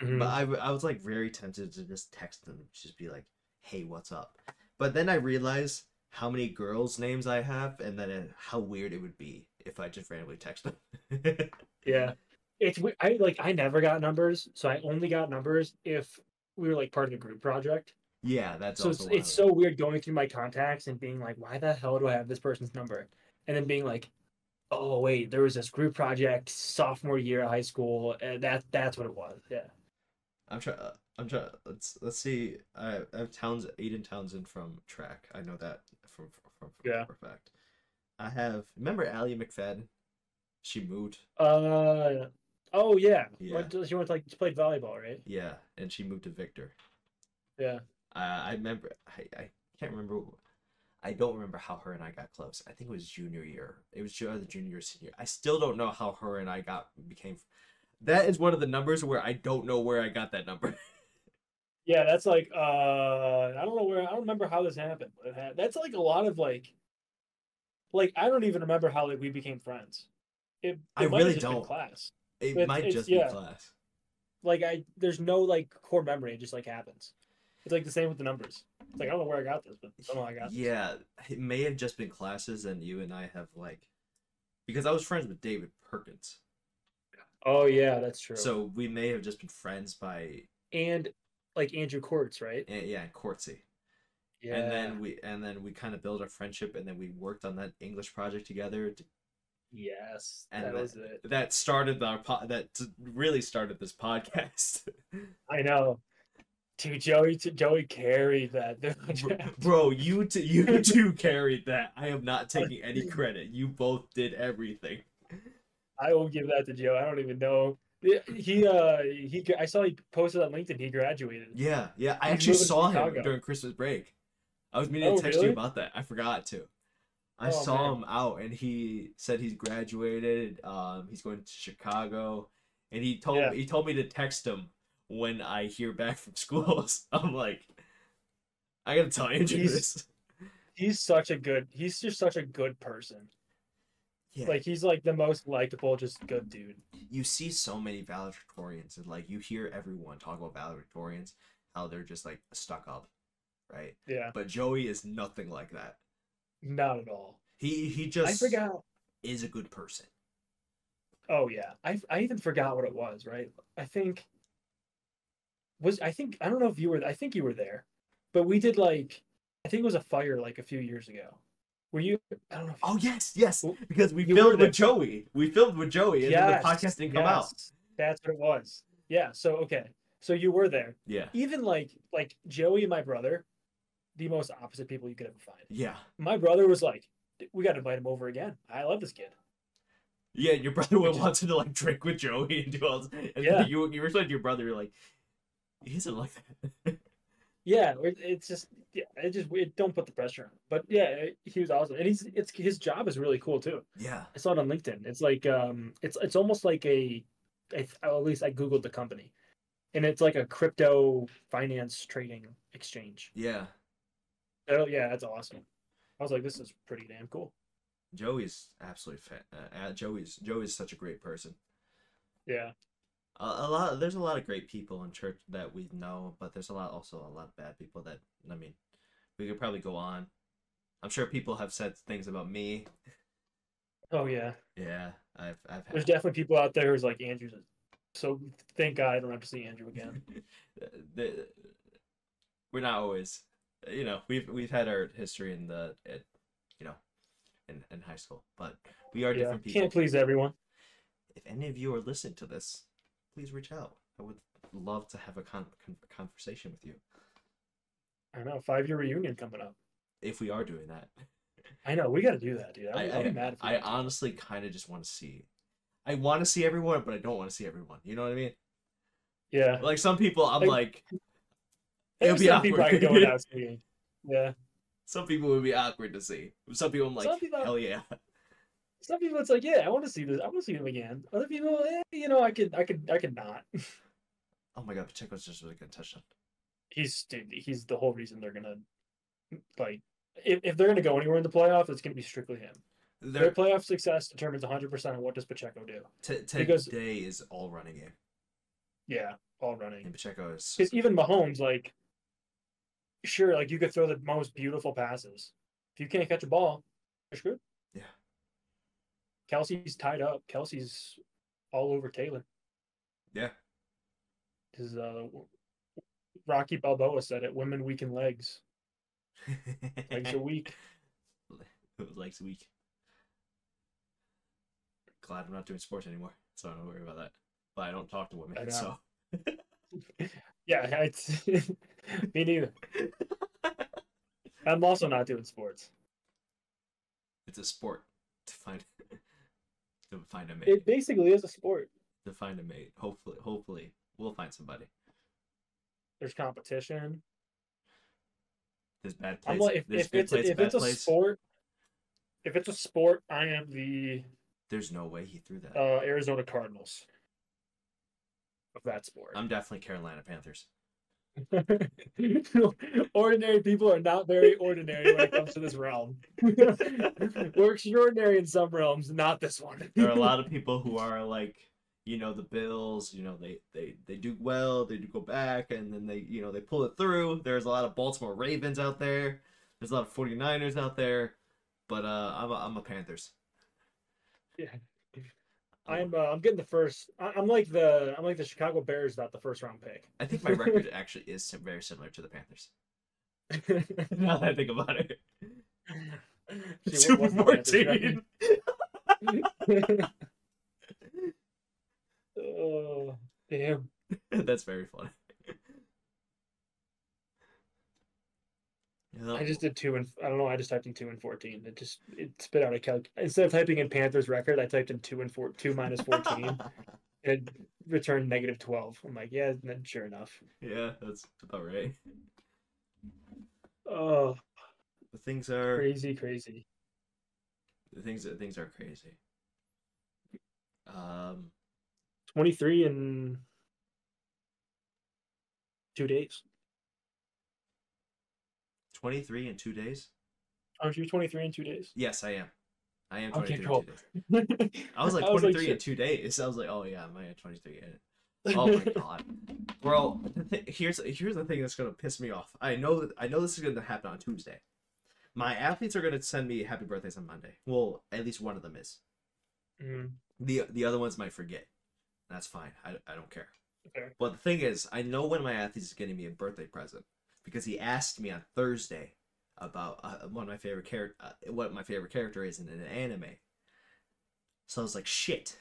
Speaker 2: Mhm.
Speaker 1: But I was like very tempted to just text them, just be like, "Hey, what's up?" But then I realized how many girls' names I have, and then uh, how weird it would be if I just randomly text them.
Speaker 2: Yeah. It's I like I never got numbers, so I only got numbers if we were like part of a group project.
Speaker 1: yeah, that's
Speaker 2: So it's, it's so weird going through my contacts and being like, why the hell do I have this person's number? And then being like, oh wait, there was this group project sophomore year of high school, and that that's what it was. Yeah.
Speaker 1: I'm trying. Uh, I'm trying. Let's let's see. I, I have Towns Aiden Townsend from track. I know that from from, from
Speaker 2: Yeah.
Speaker 1: for a fact. I have. Remember Allie McFadden? She moved.
Speaker 2: Uh oh yeah.
Speaker 1: Yeah.
Speaker 2: Went to, she went to, like she played volleyball, right?
Speaker 1: Yeah, and she moved to Victor.
Speaker 2: Yeah.
Speaker 1: Uh, I remember. I, I can't remember. I don't remember how her and I got close. I think it was junior year. It was either junior or senior. I still don't know how her and I got became. That is one of the numbers where I don't know where I got that number.
Speaker 2: Yeah, that's like uh I don't know where I don't remember how this happened, but had, that's like a lot of like like I don't even remember how like we became friends. It, it
Speaker 1: I really don't.
Speaker 2: class.
Speaker 1: It
Speaker 2: It's-
Speaker 1: might just
Speaker 2: yeah.
Speaker 1: be class.
Speaker 2: Like I there's no like core memory, it just like happens. It's like the same with the numbers. It's like I don't know where I got this, but somehow I got this.
Speaker 1: Yeah, it may have just been classes, and you and I have like, because I was friends with David Perkins,
Speaker 2: Oh yeah, that's true.
Speaker 1: so we may have just been friends by
Speaker 2: and like Andrew Quartz, right?
Speaker 1: eh, yeah, and Courtsy,
Speaker 2: Yeah.
Speaker 1: and then we and then we kind of built our friendship, and then we worked on that English project together. to-
Speaker 2: yes,
Speaker 1: And
Speaker 2: that
Speaker 1: that-
Speaker 2: was it.
Speaker 1: That started our po- that really started this podcast,
Speaker 2: I know. Dude, Joey Joey carried that. dude.
Speaker 1: bro. You t- you two carried that. I am not taking any credit. You both did everything.
Speaker 2: I will give that to Joe. I don't even know. He uh he I saw he posted on LinkedIn he graduated.
Speaker 1: Yeah, yeah. I actually saw him during Christmas break. I was meaning
Speaker 2: Oh,
Speaker 1: to text
Speaker 2: really?
Speaker 1: you about that. I forgot to. I
Speaker 2: Oh,
Speaker 1: saw
Speaker 2: man.
Speaker 1: him out, and he said he's graduated. Um, he's going to Chicago, and he told
Speaker 2: Yeah.
Speaker 1: he told me to text him when I hear back from schools. I'm like, I gotta tell Andrew
Speaker 2: He's-
Speaker 1: this.
Speaker 2: He's such a good he's just such a good person.
Speaker 1: Yeah.
Speaker 2: Like he's like the most likable, just good dude.
Speaker 1: you see so many valedictorians and like you hear everyone talk about valedictorians how they're just like stuck up right
Speaker 2: Yeah,
Speaker 1: but joey is nothing like that
Speaker 2: not at all.
Speaker 1: he he just
Speaker 2: I forgot.
Speaker 1: is a good person
Speaker 2: Oh yeah, I I even forgot what it was. Right, I think was I think I don't know if you were. I think you were there, but we did like I think it was a fire like a few years ago. Were you? I don't know. If
Speaker 1: oh yes yes because we filmed with joey we filmed with joey and then the podcast didn't come out
Speaker 2: That's what it was. Yeah. So okay. So you were there.
Speaker 1: yeah
Speaker 2: Even like like Joey and my brother, the most opposite people you could ever find.
Speaker 1: yeah
Speaker 2: My brother was like, "We got to invite him over again. I love this kid."
Speaker 1: yeah your brother would want to like drink with joey and do all this and
Speaker 2: Yeah.
Speaker 1: you you were to your brother you're like he isn't like that
Speaker 2: Yeah, it's just yeah, it just it don't put the pressure on. him. But yeah, he was awesome, and he's it's his job is really cool too.
Speaker 1: yeah
Speaker 2: I saw it on LinkedIn. It's like um, it's it's almost like a, at least I googled the company, and it's like a crypto finance trading exchange.
Speaker 1: yeah
Speaker 2: Oh yeah, that's awesome. I was like, this is pretty damn cool.
Speaker 1: joey's absolutely fa- uh, uh, joey's joey's such a great person
Speaker 2: Yeah,
Speaker 1: a, a lot there's a lot of great people in church that we know but there's a lot also a lot of bad people that i mean we could probably go on i'm sure people have said things about me
Speaker 2: oh yeah.
Speaker 1: yeah i've i've
Speaker 2: There's definitely people out there who's like Andrew's. So thank God I don't have to see Andrew again.
Speaker 1: the, we're not always you know we've we've had our history in the at, you know in, in high school but we are
Speaker 2: Yeah,
Speaker 1: different people
Speaker 2: can't please everyone.
Speaker 1: if any of you are listening to this please reach out i would love to have a con- con- conversation with you
Speaker 2: I know five year reunion coming up.
Speaker 1: if we are doing that
Speaker 2: I know we got to do that, dude. I,
Speaker 1: I,
Speaker 2: be mad if
Speaker 1: I honestly kind of just want to see. I want to see everyone, but I don't want to see everyone. You know what I mean?
Speaker 2: Yeah,
Speaker 1: Like some people, I'm
Speaker 2: Like-
Speaker 1: like, it'll be
Speaker 2: some people I could go
Speaker 1: awkward.
Speaker 2: without seeing. Yeah,
Speaker 1: some people would be awkward to see. Some people, I'm like,
Speaker 2: Some people-
Speaker 1: hell yeah.
Speaker 2: some people it's like, yeah, I want to see this. I want to see him again. Other people, eh, you know, I could, I could, I could not.
Speaker 1: Oh my god, Pacheco's just really good touchdown.
Speaker 2: He's dude, he's the whole reason they're gonna like. If, if they're gonna go anywhere in the playoff, it's gonna be strictly him. Their
Speaker 1: Their
Speaker 2: playoff success determines 100 percent of what does Pacheco do.
Speaker 1: t-
Speaker 2: because-
Speaker 1: today is all running game,
Speaker 2: Yeah, all running.
Speaker 1: and Pacheco is.
Speaker 2: Because even Mahomes, like, sure, like you could throw the most beautiful passes. If you can't catch a ball, you're screwed.
Speaker 1: Yeah.
Speaker 2: Kelce's tied up. Kelce's all over Taylor.
Speaker 1: Yeah.
Speaker 2: Because uh, Rocky Balboa said it: "Women weaken legs. Legs are weak."
Speaker 1: Legs weak. Glad I'm not doing sports anymore, so I don't worry about that. But I don't talk to women, so.
Speaker 2: Yeah, it's me neither. I'm also not doing sports.
Speaker 1: it's a sport to find to find a mate.
Speaker 2: It basically is a sport.
Speaker 1: to find a mate. Hopefully, hopefully we'll find somebody.
Speaker 2: There's competition.
Speaker 1: There's bad plays.
Speaker 2: like, if,
Speaker 1: There's
Speaker 2: if
Speaker 1: good
Speaker 2: it's
Speaker 1: plays,
Speaker 2: if
Speaker 1: bad
Speaker 2: it's a
Speaker 1: plays.
Speaker 2: sport, if it's a sport, I am the
Speaker 1: There's no way he threw that.
Speaker 2: uh, Arizona Cardinals of that sport.
Speaker 1: I'm definitely Carolina Panthers.
Speaker 2: ordinary people are not very ordinary when it comes to this realm. We're extraordinary in some realms, not this one.
Speaker 1: There are a lot of people who are like, you know, the Bills. You know, they they they do well. They do go back, and then they you know they pull it through. There's a lot of Baltimore Ravens out there. There's a lot of 49ers out there. But uh, I'm a, I'm a Panthers.
Speaker 2: Yeah. I'm uh, I'm getting the first. I- I'm like the I'm like the Chicago Bears, not the first round pick.
Speaker 1: I think my record actually is very similar to the Panthers. now that I think about it.
Speaker 2: See,
Speaker 1: Super
Speaker 2: what's the Panthers
Speaker 1: 14.
Speaker 2: oh damn!
Speaker 1: That's very funny. Yeah,
Speaker 2: I just did two and I don't know. I just typed in two and fourteen. It just it spit out a calc. Instead of typing in Panthers record, I typed in two and four two minus fourteen. it returned negative twelve. I'm like, yeah, then sure enough.
Speaker 1: yeah, that's about right.
Speaker 2: Oh,
Speaker 1: The things are
Speaker 2: crazy, crazy.
Speaker 1: the things that things are crazy. Um,
Speaker 2: Twenty three in two days.
Speaker 1: 23 in two days.
Speaker 2: Aren't you twenty three in two days?
Speaker 1: Yes, I am. I am
Speaker 2: Okay,
Speaker 1: 23 in two days. I was like
Speaker 2: I was like,
Speaker 1: 23 in two days. I was like, oh yeah, I'm at 23 in it. Oh my god, bro! Here's here's the thing that's gonna piss me off. I know that I know this is gonna happen on Tuesday. My athletes are gonna send me happy birthdays on Monday. Well, at least one of them is.
Speaker 2: Mm,
Speaker 1: the The other ones might forget. That's fine. I, I don't care.
Speaker 2: fair.
Speaker 1: But the thing is, I know when my athletes is getting me a birthday present because he asked me on Thursday about uh, one of my favorite character, uh, what my favorite character is in an anime. So I was like, shit.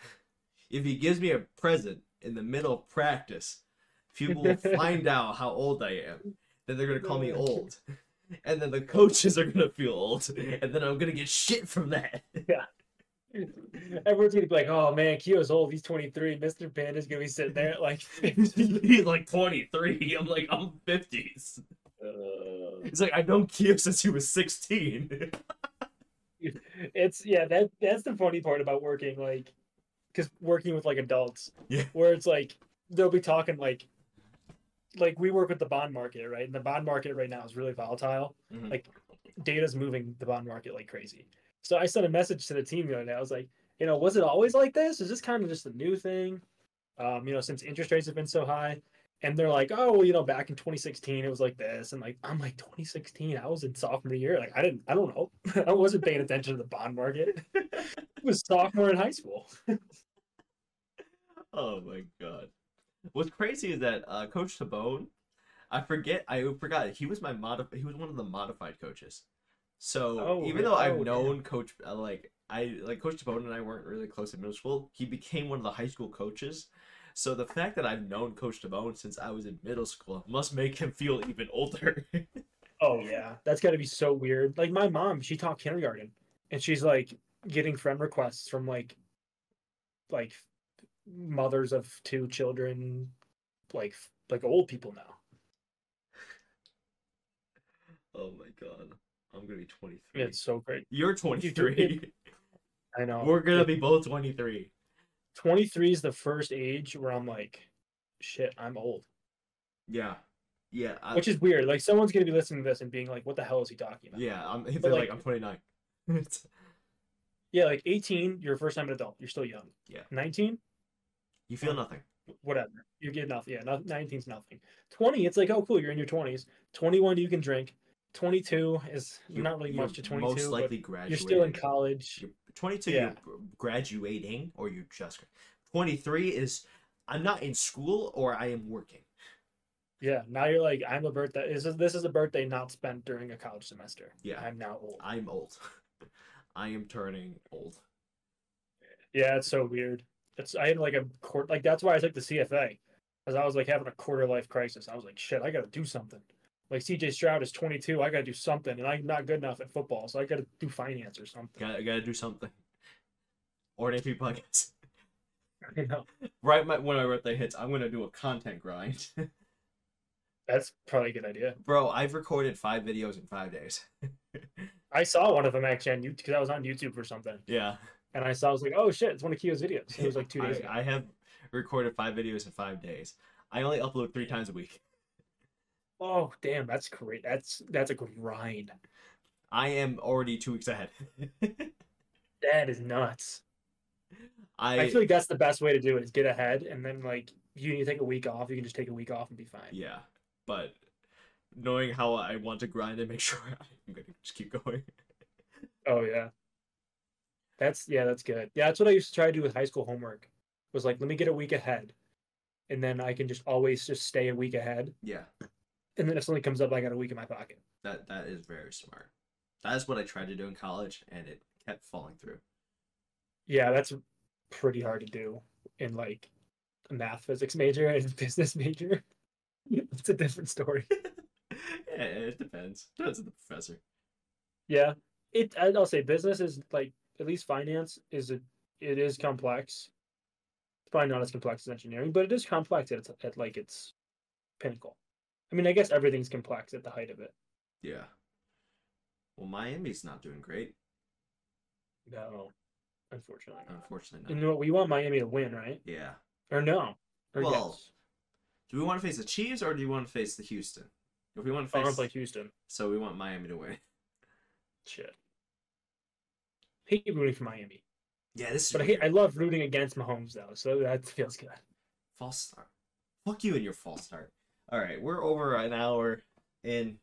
Speaker 1: If he gives me a present in the middle of practice, people will find out how old I am. Then they're gonna call me old, and then the coaches are gonna feel old, and then I'm gonna get shit from that.
Speaker 2: Everyone's gonna be like, "Oh man, Keo's old. He's 23. Mr. Panda's gonna be sitting there at like 50."
Speaker 1: He's like 23. I'm like, I'm 50s.
Speaker 2: Uh,
Speaker 1: He's like, I've known Kiev since he was 16.
Speaker 2: it's yeah, that that's the funny part about working like, because working with like adults,
Speaker 1: Yeah.
Speaker 2: where it's like they'll be talking like, like we work with the bond market, right? And the bond market right now is really volatile.
Speaker 1: Mhm.
Speaker 2: Like, data's moving the bond market like crazy. So I sent a message to the team the other day. I was like, you know, was it always like this? Is this kind of just a new thing? Um, you know, since interest rates have been so high. And they're like, oh, well, you know, back in 2016, it was like this. And like, I'm like, 2016, I was in sophomore year. Like, I didn't, I don't know. I wasn't paying attention to the bond market. it was sophomore in high school.
Speaker 1: oh my god. What's crazy is that uh, Coach Tabone, I forget, I forgot he was my mod, he was one of the modified coaches. So
Speaker 2: Oh,
Speaker 1: even though I've
Speaker 2: oh,
Speaker 1: known Coach, uh, like I like Coach Tabone and I weren't really close in middle school, he became one of the high school coaches. So the fact that I've known Coach Tabone since I was in middle school must make him feel even older.
Speaker 2: Oh, yeah. That's got to be so weird. Like, my mom, she taught kindergarten and she's like getting friend requests from like, like mothers of two children, like, like old people now.
Speaker 1: oh my god, I'm gonna be 23.
Speaker 2: It's so great.
Speaker 1: You're 23.
Speaker 2: I know.
Speaker 1: We're gonna be both 23.
Speaker 2: 23 is the first age where I'm like, shit, I'm old.
Speaker 1: Yeah, yeah, I,
Speaker 2: Which is weird. Like someone's gonna be listening to this and being like, what the hell is he talking about?
Speaker 1: yeah. I'm. They're like,
Speaker 2: like-
Speaker 1: I'm 29.
Speaker 2: Yeah, like 18, you're a first time an adult. You're still young.
Speaker 1: Yeah.
Speaker 2: 19,
Speaker 1: you feel uh, nothing.
Speaker 2: whatever. You get nothing. Yeah, no, 19's nothing. 20, it's like, oh cool, you're in your 20s. 21, you can drink. 22 is
Speaker 1: You're-
Speaker 2: not really much to 22,
Speaker 1: Most likely graduating.
Speaker 2: you're still in college.
Speaker 1: You're 22.
Speaker 2: Yeah.
Speaker 1: You're graduating, or you're just. 23 is. I'm not in school, or I am working.
Speaker 2: Yeah, now you're like, I'm a birthday. This is this is a birthday not spent during a college semester.
Speaker 1: Yeah.
Speaker 2: I'm now old.
Speaker 1: I'm old. I am turning old.
Speaker 2: Yeah, it's so weird. It's I had like a court like that's why I took the CFA, because I was like having a quarter life crisis. I was like, shit, I got to do something. Like CJ Stroud is 22, I got to do something, and I'm not good enough at football, so I got to do finance or something.
Speaker 1: Gotta, gotta do something. Ordinary people podcast.
Speaker 2: You know,
Speaker 1: Right my, when my birthday hits, I'm gonna do a content grind.
Speaker 2: that's probably a good idea.
Speaker 1: Bro, I've recorded five videos in five days.
Speaker 2: I saw one of them actually on YouTube because I was on YouTube or something,
Speaker 1: yeah.
Speaker 2: and I saw I was like, oh shit, it's one of Keo's videos. It was like two days
Speaker 1: I,
Speaker 2: ago.
Speaker 1: I have recorded five videos in five days. I only upload three times a week.
Speaker 2: Oh damn, that's great. That's that's a grind.
Speaker 1: I am already two weeks ahead.
Speaker 2: That is nuts.
Speaker 1: I,
Speaker 2: I feel like that's the best way to do it is get ahead, and then like you need to take a week off. You can just take a week off and be fine.
Speaker 1: yeah, but knowing how I want to grind and make sure I'm gonna just keep going.
Speaker 2: Oh yeah. That's yeah, that's good. Yeah, that's what I used to try to do with high school homework. Was like, let me get a week ahead. And then I can just always just stay a week ahead.
Speaker 1: Yeah,
Speaker 2: And then if something comes up, I got a week in my pocket.
Speaker 1: that that is very smart. That's what I tried to do in college, and it kept falling through.
Speaker 2: Yeah, that's pretty hard to do in like a math physics major and business major. it's a different story.
Speaker 1: yeah, it depends. Depends on the professor.
Speaker 2: Yeah. It I'll say business is like at least finance is a it is complex. It's probably not as complex as engineering, but it is complex at, its- at like its pinnacle. I mean, I guess everything's complex at the height of it.
Speaker 1: Yeah. Well, Miami's not doing great,
Speaker 2: No, unfortunately. Not.
Speaker 1: unfortunately.
Speaker 2: And
Speaker 1: Not.
Speaker 2: you know what? We want Miami to win, right?
Speaker 1: Yeah.
Speaker 2: Or no? Or
Speaker 1: Well,
Speaker 2: yes?
Speaker 1: Do we want to face the Chiefs or do you want to face the Houston? If we want to
Speaker 2: I want to play Houston.
Speaker 1: so we want Miami to win.
Speaker 2: Shit. hate rooting for Miami,
Speaker 1: Yeah, this is
Speaker 2: but I hate, I love rooting against Mahomes though, so that feels good.
Speaker 1: false start. Fuck you and your false start. All right, we're over an hour in.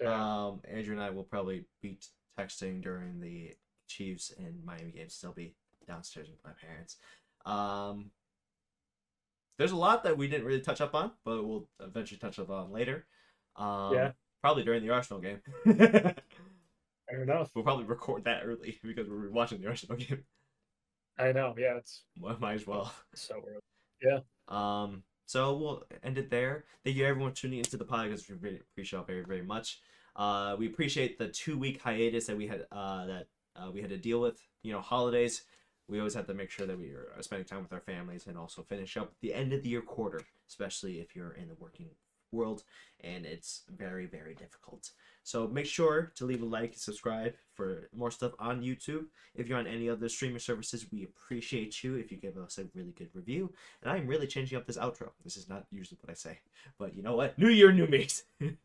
Speaker 2: Yeah.
Speaker 1: Um, Andrew and I will probably be texting during the Chiefs and Miami games. Still be downstairs with my parents. Um, there's a lot that we didn't really touch up on, but we'll eventually touch up on later. Um,
Speaker 2: Yeah.
Speaker 1: Probably during the Arsenal game.
Speaker 2: Fair enough.
Speaker 1: we'll probably record that early because we're watching the Arsenal game.
Speaker 2: I know. Yeah, it's
Speaker 1: Might as well.
Speaker 2: so early. Yeah.
Speaker 1: Um, so we'll end it there. Thank you everyone for tuning into the podcast. We really appreciate very, very much. Uh, we appreciate the two week hiatus that we had uh, that uh, we had to deal with. You know, holidays. We always have to make sure that we are spending time with our families and also finish up the end of the year quarter, especially if you're in the working world and it's very, very difficult. So make sure to leave a like and subscribe for more stuff on YouTube. If you're on any other streaming services, we appreciate you if you give us a really good review. And I'm really changing up this outro. This is not usually what I say, but you know what? New year, new me.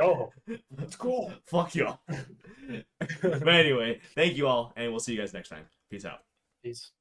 Speaker 2: Oh, that's cool.
Speaker 1: Fuck y'all. but anyway, thank you all, and we'll see you guys next time. Peace out.
Speaker 2: Peace.